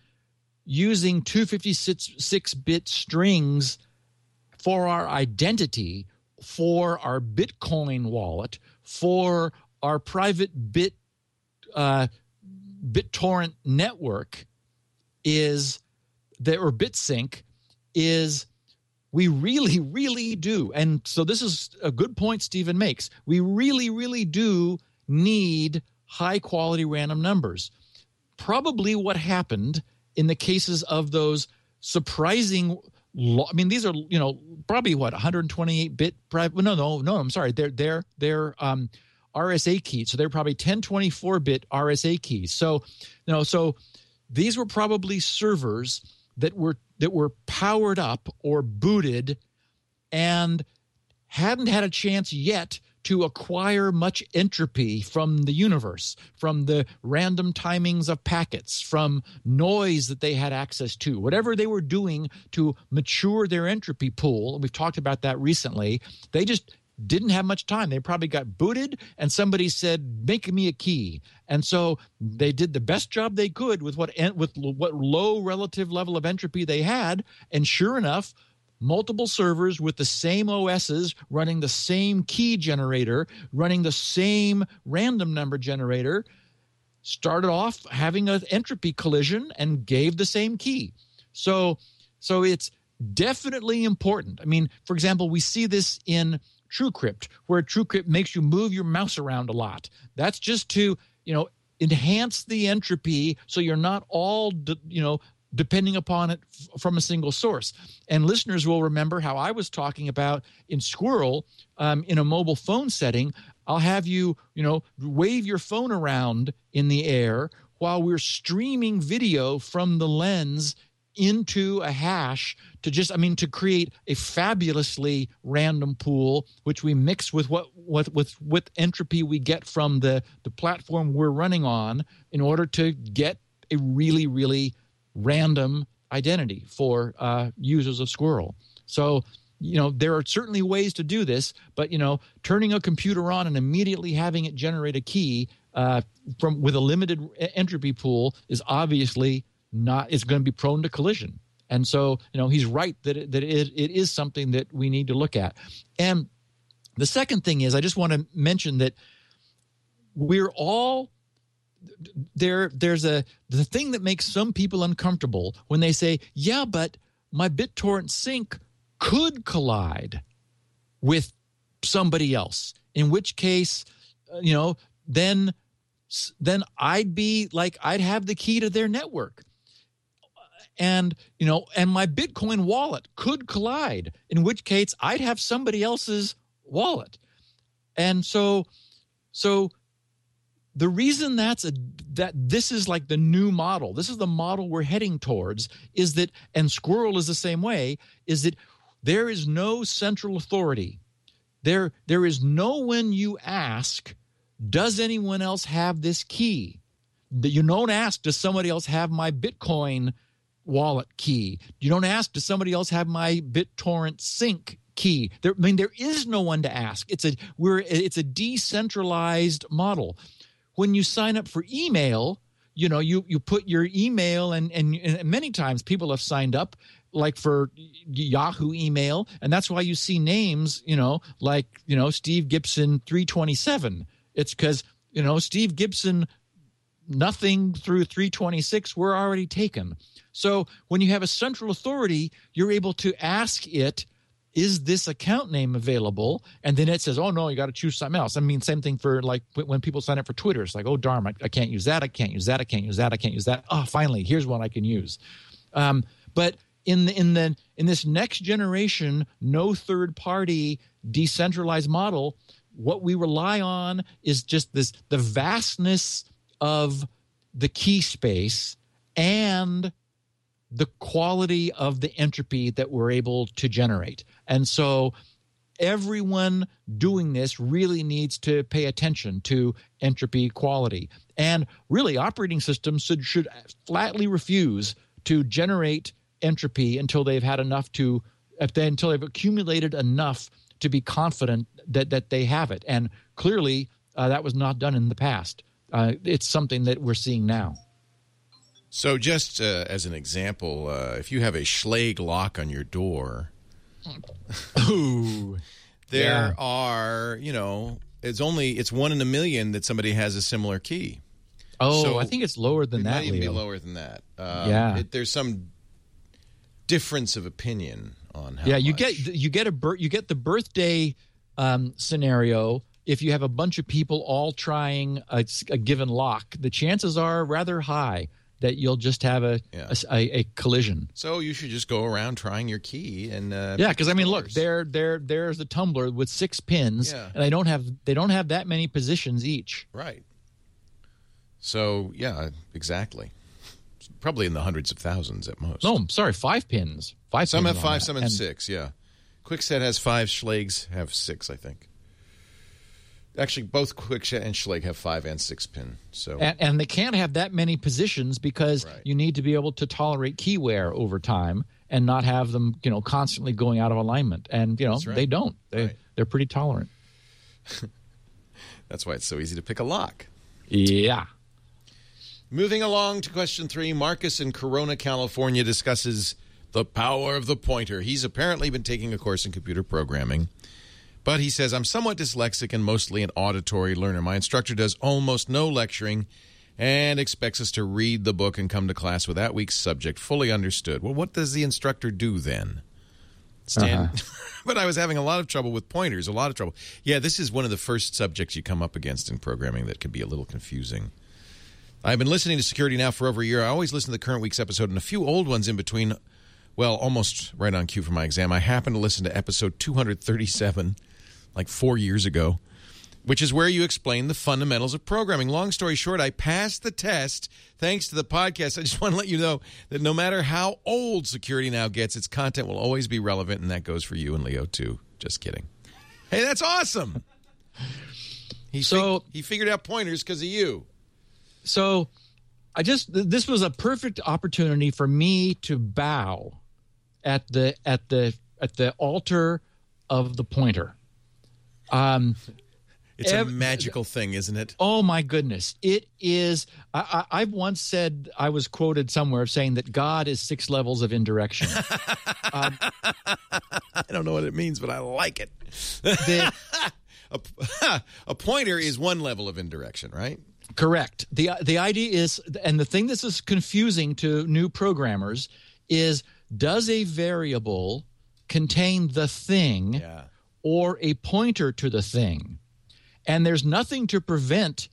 using 256 bit strings for our identity for our bitcoin wallet for our private bit uh, BitTorrent network is that or BitSync is we really, really do. And so this is a good point Stephen makes. We really, really do need high quality random numbers. Probably what happened in the cases of those surprising I mean, these are you know probably what 128 bit private. No, no, no. I'm sorry. They're they're they're um, RSA keys. So they're probably 1024 bit RSA keys. So, you know, so these were probably servers that were that were powered up or booted and hadn't had a chance yet to acquire much entropy from the universe, from the random timings of packets, from noise that they had access to, whatever they were doing to mature their entropy pool. And we've talked about that recently. They just didn't have much time. They probably got booted, and somebody said, "Make me a key." And so they did the best job they could with what with what low relative level of entropy they had, and sure enough, multiple servers with the same OSs running the same key generator, running the same random number generator, started off having an entropy collision and gave the same key. So, so it's definitely important. I mean, for example, we see this in TrueCrypt, where TrueCrypt makes you move your mouse around a lot. That's just to, you know, enhance the entropy so you're not all, de- you know, depending upon it f- from a single source. And listeners will remember how I was talking about in Squirrel um, in a mobile phone setting. I'll have you, you know, wave your phone around in the air while we're streaming video from the lens into a hash to just i mean to create a fabulously random pool which we mix with what what with with entropy we get from the the platform we're running on in order to get a really really random identity for uh, users of squirrel. So you know there are certainly ways to do this but you know turning a computer on and immediately having it generate a key uh, from with a limited entropy pool is obviously not is going to be prone to collision. And so, you know, he's right that it, that it, it is something that we need to look at. And the second thing is, I just want to mention that we're all there. There's a the thing that makes some people uncomfortable when they say, "Yeah, but my BitTorrent sync could collide with somebody else." In which case, uh, you know, then then I'd be like I'd have the key to their network and you know and my bitcoin wallet could collide in which case i'd have somebody else's wallet. And so so the reason that's a that this is like the new model this is the model we're heading towards is that and squirrel is the same way is that there is no central authority. There there is no when you ask does anyone else have this key? That you don't ask does somebody else have my bitcoin wallet key. You don't ask, does somebody else have my BitTorrent sync key? There, I mean, there is no one to ask. It's a we're it's a decentralized model. when you sign up for email, you know, you you put your email and and, and many times people have signed up like for Yahoo email, and that's why you see names, you know, like you know Steve Gibson three twenty seven. It's because you know Steve Gibson nothing through 326 were already taken. So when you have a central authority, you're able to ask it, is this account name available? And then it says, oh no, you got to choose something else. I mean, same thing for like when people sign up for Twitter. It's like, oh darn, I, I can't use that. I can't use that. I can't use that. I can't use that. Oh, finally, here's one I can use. Um, but in the in the in this next generation, no third party decentralized model, what we rely on is just this the vastness of the key space and the quality of the entropy that we're able to generate. And so everyone doing this really needs to pay attention to entropy quality. And really, operating systems should, should flatly refuse to generate entropy until they've had enough to, until they've accumulated enough to be confident that, that they have it. And clearly, uh, that was not done in the past uh, it's something that we're seeing now. So, just uh, as an example, uh, if you have a Schlage lock on your door, Ooh, there Yeah. are, you know, it's only it's one in a million that somebody has a similar key. oh, So- I think it's lower than it that. might even be lower than that. Um, Yeah. it, there's some difference of opinion on how. yeah, you much. get you get a bir- you get the birthday um, scenario. If you have a bunch of people all trying a, a given lock, the chances are rather high that you'll just have a Yeah. a a, collision. So you should just go around trying your key and uh, Yeah, because I mean, look, there there there's a tumbler with six pins, Yeah. and they don't have they don't have that many positions each. right. So yeah, exactly. Probably in the hundreds of thousands at most. No, I'm sorry, five pins. Five. some pins have five, some have six. Yeah, Kwikset has five. Schlages have six, I think. Actually, both Kwikset and Schlage have five and six pin. So and, and they can't have that many positions because Right. you need to be able to tolerate key wear over time and not have them, you know, constantly going out of alignment. And you know, right. they don't. They Right. they're pretty tolerant. that's why it's so easy to pick a lock. Yeah. Moving along to question three, Marcus in Corona, California discusses the power of the pointer. He's apparently been taking a course in computer programming, but he says, I'm somewhat dyslexic and mostly an auditory learner. My instructor does almost no lecturing and expects us to read the book and come to class with that week's subject fully understood. Well, what does the instructor do then? Stand. Uh-huh. but I was having a lot of trouble with pointers, a lot of trouble. Yeah, this is one of the first subjects you come up against in programming that can be a little confusing. I've been listening to Security Now for over a year. I always listen to the current week's episode and a few old ones in between. Well, almost right on cue for my exam. I happened to listen to episode 237, like four years ago, which is where you explain the fundamentals of programming. Long story short, I passed the test thanks to the podcast. I just want to let you know that no matter how old Security Now gets, its content will always be relevant, and that goes for you and Leo too. Just kidding. Hey, that's awesome. He So- fig- he figured out pointers because of you. So I just th- this was a perfect opportunity for me to bow at the at the at the altar of the pointer. Um It's a Ev- magical thing, isn't it? Oh my goodness! It is. I, I, I've once said I was quoted somewhere saying that God is six levels of indirection. I don't know what it means, but I like it. The- A, a pointer is one level of indirection, right? correct. the The idea is, and the thing this is confusing to new programmers is: does a variable contain the thing Yeah. Or a pointer to the thing? And there's nothing to prevent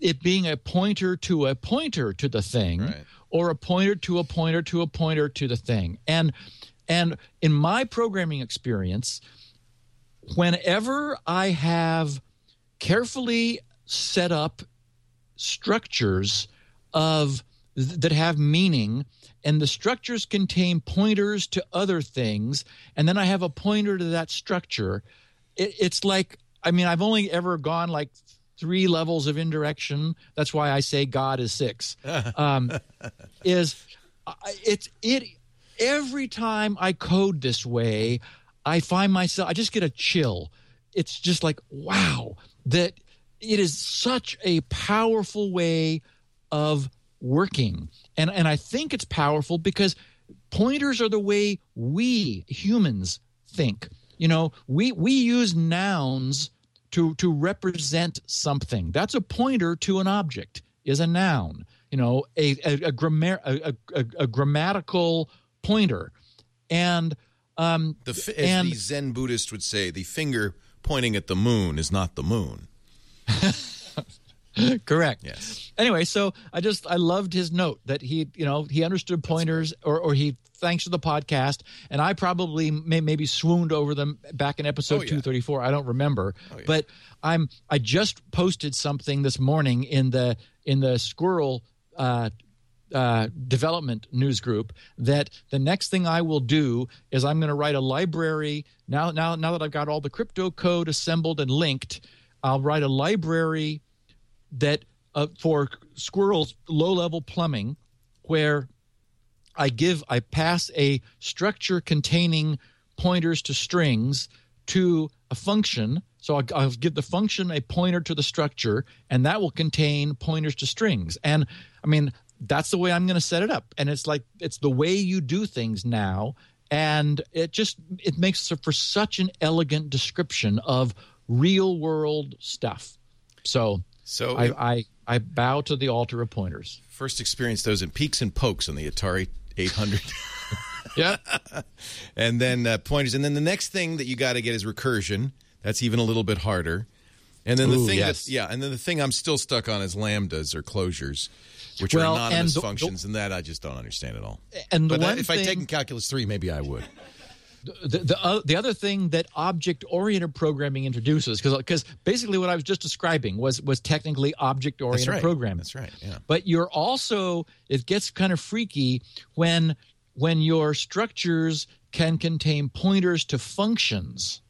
it being a pointer to a pointer to the thing Right. or a pointer to a pointer to a pointer to the thing. And and in my programming experience, whenever I have carefully set up structures of th- that have meaning and the structures contain pointers to other things and then I have a pointer to that structure. It, it's like I mean I've only ever gone like three levels of indirection. That's why I say God is six. Um, is it's it every time I code this way I find myself I just get a chill. It's just like wow that it is such a powerful way of working. And and I think it's powerful because pointers are the way we humans think. You know, we we use nouns to to represent something. That's a pointer to an object is a noun. You know, a a, a grammar a, a, a grammatical pointer. And um The, as and the Zen Buddhist would say, the finger pointing at the moon is not the moon. correct. Yes. anyway, so I just I loved his note that he you know he understood pointers or or he thanks to the podcast and I probably may, maybe swooned over them back in episode Oh, yeah. 234 I don't remember yeah. but I'm I just posted something this morning in the in the SQRL uh uh, development news group that the next thing I will do is I'm going to write a library now now now that I've got all the crypto code assembled and linked I'll write a library that uh, for SQRL's low level plumbing where I give I pass a structure containing pointers to strings to a function. So I'll, I'll give the function a pointer to the structure and that will contain pointers to strings. And I mean that's the way I'm going to set it up. And it's like it's the way you do things now. And it just it makes for such an elegant description of real world stuff. So So I, I I bow to the altar of pointers. first experienced those in peeks and pokes on the Atari 800. Yeah. and then uh, pointers. And then the next thing that you got to get is recursion. That's even a little bit harder. And then the Ooh, thing, yes. that, yeah, and then the thing I'm still stuck on is lambdas or closures, which Well, are anonymous and the- functions, and that I just don't understand at all. And the but uh, one if I thing, take in calculus three, maybe I would. The the, uh, the other thing that object oriented programming introduces, because basically what I was just describing was was technically object That's oriented right. programming. That's right. Yeah. But you're also it gets kind of freaky when when your structures can contain pointers to functions,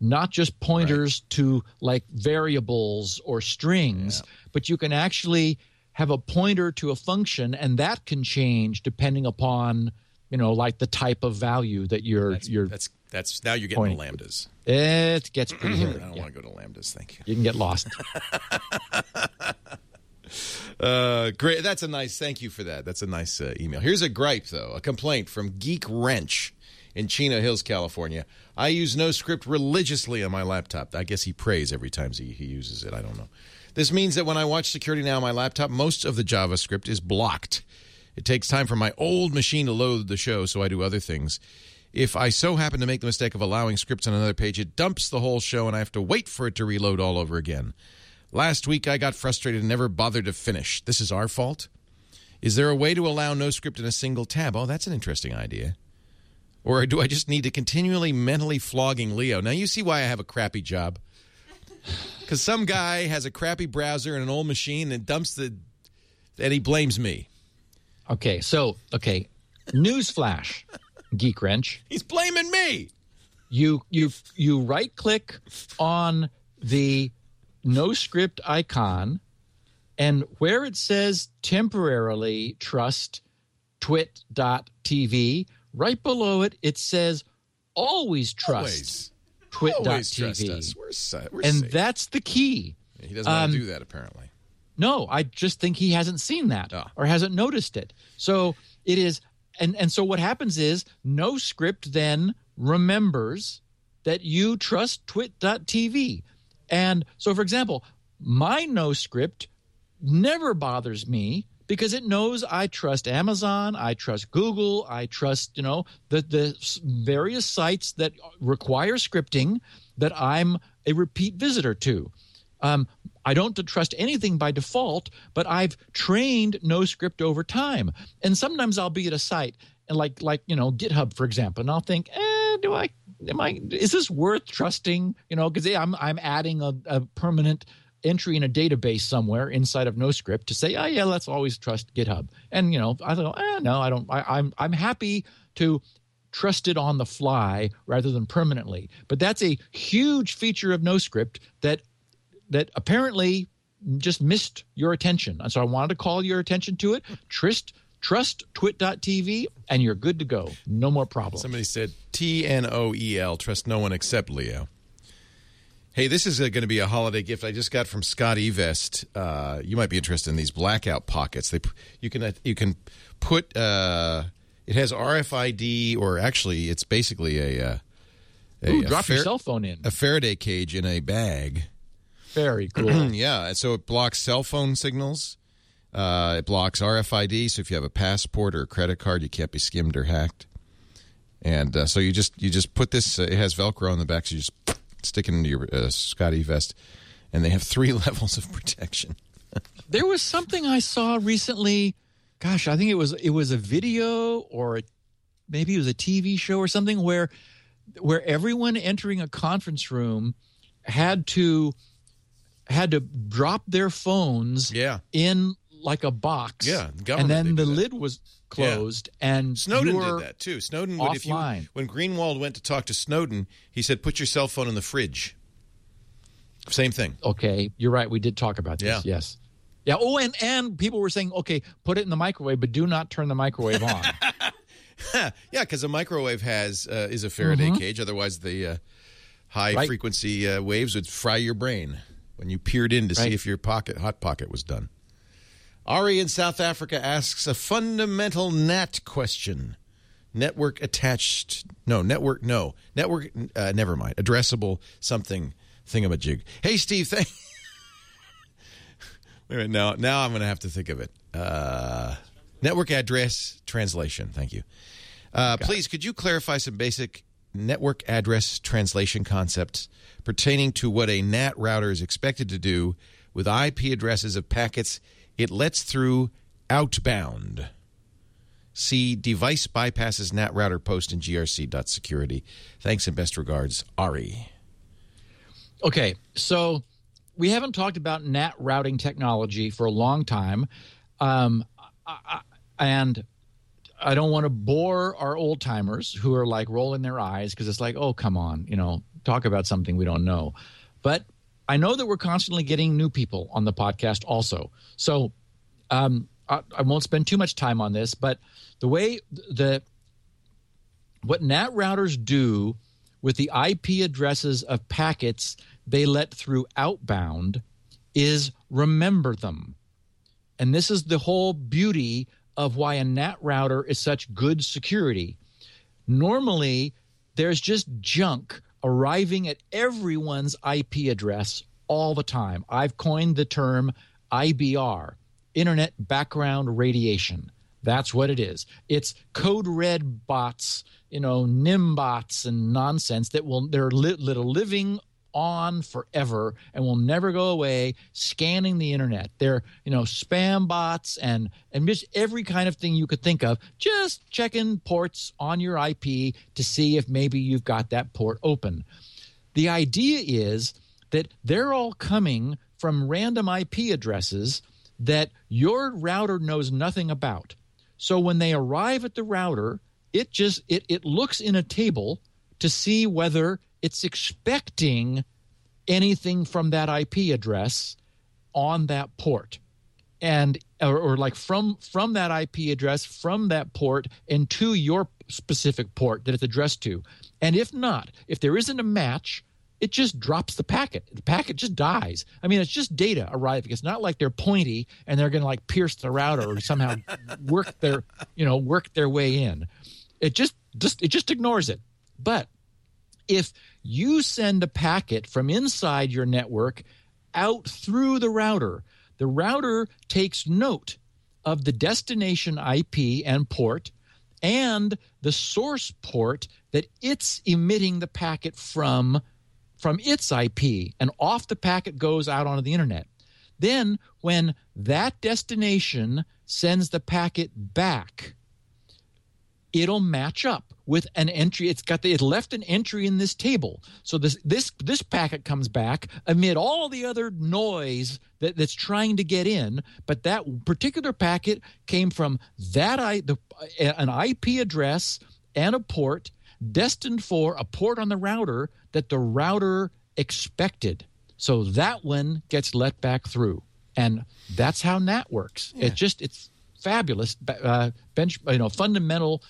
not just pointers to like variables or strings, but you can actually have a pointer to a function and that can change depending upon you know like the type of value that you're That's, you're that's that's now you're getting lambdas. it gets pretty I don't Yeah. want to go to lambdas. Thank you. You can get lost. Uh, great. That's a nice. Thank you for that. That's a nice uh, email. Here's a gripe, though. A complaint from Geek Wrench in Chino Hills, California. I use NoScript religiously on my laptop. I guess he prays every time he, he uses it. I don't know. This means that when I watch Security Now on my laptop, most of the JavaScript is blocked. It takes time for my old machine to load the show, so I do other things. If I so happen to make the mistake of allowing scripts on another page, it dumps the whole show and I have to wait for it to reload all over again. Last week, I got frustrated and never bothered to finish. This is our fault? Is there a way to allow NoScript in a single tab? Oh, that's an interesting idea. Or do I just need to continually mentally flogging Leo? Now, you see why I have a crappy job. Because some guy has a crappy browser and an old machine and dumps the. and he blames me. Okay, so okay, newsflash, Geek Wrench. He's blaming me. You you you right click on the NoScript icon, and where it says temporarily trust twit.tv, right below it it says always trust Always. Always twit.tv. trust us. We're, we're and safe. that's the key. he doesn't want um, to do that, apparently. No, I just think he hasn't seen that Oh. or hasn't noticed it. So it is, and and so what happens is NoScript then remembers that you trust twit.tv. And so, for example, my NoScript never bothers me because it knows I trust Amazon, I trust Google, I trust you know the the various sites that require scripting that I'm a repeat visitor to. Um, I don't trust anything by default, but I've trained NoScript over time. And sometimes I'll be at a site and like like you know GitHub for example, and I'll think, eh, do I am I is this worth trusting? You know, because I'm I'm adding a, a permanent entry in a database somewhere inside of NoScript to say, oh yeah, let's always trust GitHub. And you know, I thought, eh, no, I don't. I, I'm I'm happy to trust it on the fly rather than permanently. But that's a huge feature of NoScript that that apparently just missed your attention. And so I wanted to call your attention to it. Trust trust twit.tv and you're good to go. No more problems. Somebody said T N O E L, trust no one except Leo. Hey, this is going to be a holiday gift I just got from SCOTTeVEST. Uh, you might be interested in these blackout pockets. They you can uh, you can put uh, it has RFID or actually it's basically a, uh, a, Ooh, a drop your cell phone in. a Faraday cage in a bag. Very cool. yeah, so it blocks cell phone signals. Uh, it blocks RFID, so if you have a passport or a credit card, you can't be skimmed or hacked. And uh, so you just you just put this. Uh, it has Velcro on the back, so you just stick it into your uh, SCOTTeVEST, and they have three levels of protection. there was something I saw recently. Gosh, I think it was it was a video or a, maybe it was a TV show or something where where everyone entering a conference room had to had to drop their phones Yeah. in like a box. Yeah, the government, and then the lid was closed and Snowden did that too. Snowden would if you offline. when Greenwald went to talk to Snowden, he said, "Put your cell phone in the fridge." Same thing. Okay, you're right. We did talk about this. Yeah. Yes. Yeah. Oh, and and people were saying, okay, put it in the microwave, but do not turn the microwave on. yeah, because a microwave has uh, is a Faraday cage. Otherwise, the uh, high Mm-hmm. Right. frequency uh, waves would fry your brain when you peered in to see if your pocket hot pocket was done. Ari in South Africa asks a fundamental NAT question. Network attached? No, network. No, network. Uh, never mind. Addressable something thingamajig. Hey, Steve. Thank. Wait a minute. Now, now I'm going to have to think of it. Uh, network address translation. Thank you. Uh, please, could you clarify some basic network address translation concepts pertaining to what a NAT router is expected to do with IP addresses of packets it lets through outbound? See device bypasses NAT router post in grc.security. Thanks and best regards, Ari. Okay, so we haven't talked about NAT routing technology for a long time, um, I, I, and I don't want to bore our old timers who are like rolling their eyes because it's like, oh, come on, you know, talk about something we don't know. But I know that we're constantly getting new people on the podcast also. So um, I, I won't spend too much time on this, but the way the what NAT routers do with the IP addresses of packets they let through outbound is remember them. And this is the whole beauty of why a NAT router is such good security. Normally, there's just junk arriving at everyone's IP address all the time. I've coined the term IBR, Internet Background Radiation. That's what it is. It's code red bots, you know, nimbots and nonsense that will they're li- living on forever and will never go away scanning the internet. They're you know spam bots and and just every kind of thing you could think of just checking ports on your ip to see if maybe you've got that port open. The idea is that they're all coming from random ip addresses that your router knows nothing about. So when they arrive at the router it just it, it looks in a table to see whether it's expecting anything from that IP address on that port. And or, or like from from that IP address from that port and to your specific port that it's addressed to. And if not if there isn't a match it just drops the packet. The packet just dies. I mean it's just data arriving. It's not like they're pointy and they're going to like pierce the router or somehow work their you know work their way in. It just just it just ignores it. But if you send a packet from inside your network out through the router, the router takes note of the destination IP and port and the source port that it's emitting the packet from from its IP and off the packet goes out onto the internet. Then when that destination sends the packet back, it'll match up with an entry. It's got the it left an entry in this table. So this this this packet comes back amid all the other noise that, that's trying to get in. But that particular packet came from that i the an ip address and a port destined for a port on the router that the router expected. So that one gets let back through. And that's how nat works. It just it's fabulous uh, bench you know fundamental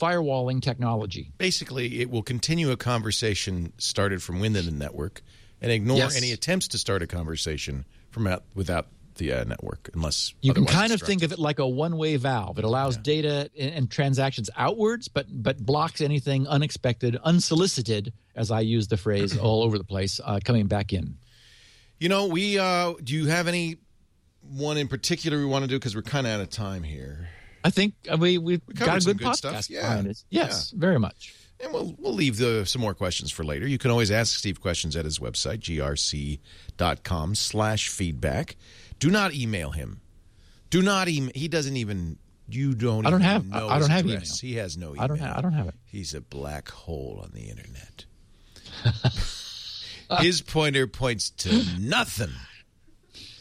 firewalling technology Basically, it will continue a conversation started from within the network and ignore Yes. any attempts to start a conversation from out without the uh, network, unless You can kind of think of it like a one-way valve. It allows data and, and transactions outwards, but but blocks anything unexpected, unsolicited, as I use the phrase all over the place, uh, coming back in. You know, we uh, do you have any one in particular we want to do because we're kind of out of time here, I think uh, we we've got a some good, good podcast stuff. Yeah. behind us. Yes, very much. and we'll we'll leave the, some more questions for later. You can always ask Steve questions at his website grc.com/slash feedback. Do not email him. Do not email. He doesn't even. You don't. I don't even have- Know I don't have email. He has no email. I don't have I don't have it. He's a black hole on the internet. His pointer points to nothing.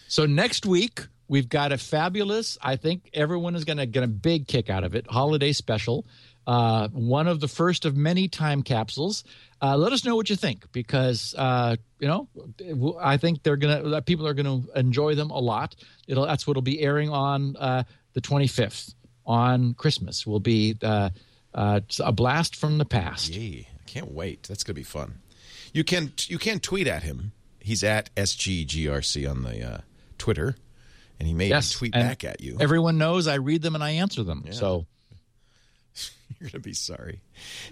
So next week we've got a fabulous. I think everyone is going to get a big kick out of it. Holiday special, uh, one of the first of many time capsules. Uh, let us know what you think because uh, you know I think they're gonna people are going to enjoy them a lot. It'll that's what'll be airing on uh, the 25th on Christmas. Will be uh, uh, a blast from the past. Yay! I can't wait. That's gonna be fun. You can you can tweet at him. He's at sggrc on the uh, Twitter, and he may Yes, tweet back at you. Everyone knows I read them and I answer them. So You're gonna be sorry.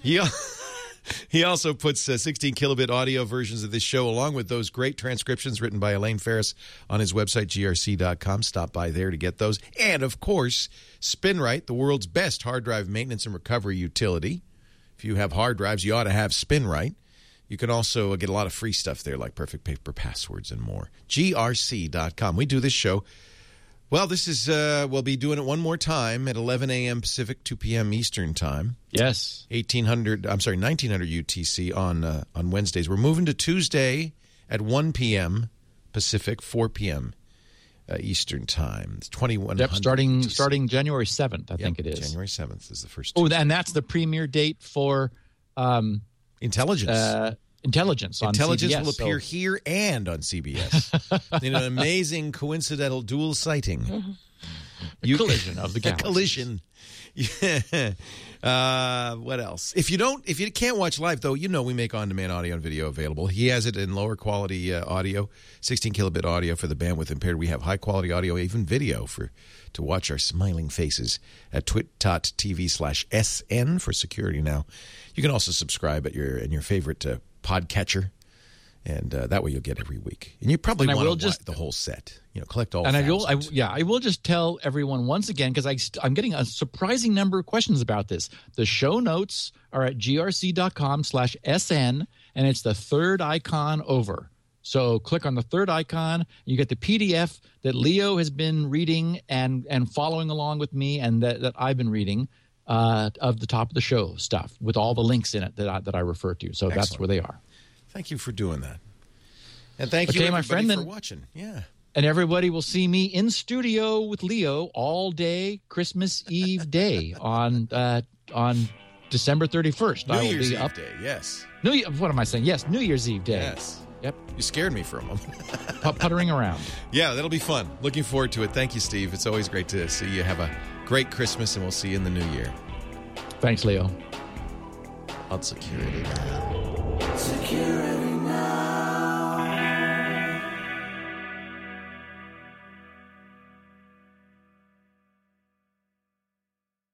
He al- he also puts uh, 16 kilobit audio versions of this show along with those great transcriptions written by Elaine Farris on his website grc.com. Stop by there to get those, and of course, SpinRite, the world's best hard drive maintenance and recovery utility. If you have hard drives, you ought to have SpinRite. You can also get a lot of free stuff there, like perfect paper passwords and more. grc.com. We do this show well, this is uh, we'll be doing it one more time at 11 a.m. Pacific, 2 p.m. Eastern time, yes, 1800. I'm sorry, 1900 UTC on uh, on Wednesdays. We're moving to Tuesday at 1 p.m. Pacific, 4 p.m. Uh, Eastern time. It's 2100. yep. Starting UTC. starting January 7th, I Yep, think it is. January 7th is the first. Oh, and that's the premiere date for um, Intelligence. Intelligence on Intelligence CBS. will appear So- here and on CBS in an amazing coincidental dual sighting. You, collision of the galaxies. collision. Yeah. Uh, what else? If you don't, if you can't watch live, though, you know we make on-demand audio and video available. He has it in lower quality uh, audio, 16 kilobit audio for the bandwidth impaired. We have high quality audio, even video for to watch our smiling faces at twit.tv slash sn for security. Now, you can also subscribe at your in your favorite uh, podcatcher. And uh, that way you'll get every week. And you probably And want will just- the whole set. You know, collect all. And I will, I, yeah, I will just tell everyone once again because I st- I'm getting a surprising number of questions about this. The show notes are at grc.com/sn, and it's the third icon over. So click on the third icon. You get the PDF that Leo has been reading and and following along with me, and that, that I've been reading uh, of the top of the show stuff with all the links in it that I, that I refer to. So that's where they are. Thank you for doing that. And thank Okay, you, my friend, for then- watching. Yeah. And everybody will see me in studio with Leo all day Christmas Eve day on uh, on December 31st. New I will Year's be Eve up. Day. Yes. New Year, what am I saying? Yes, New Year's Eve day. Yes. Yep. You scared me for a moment. Put- puttering around. yeah, that'll be fun. Looking forward to it. Thank you, Steve. It's always great to see you. Have a great Christmas, and we'll see you in the new year. Thanks, Leo. On security now. Security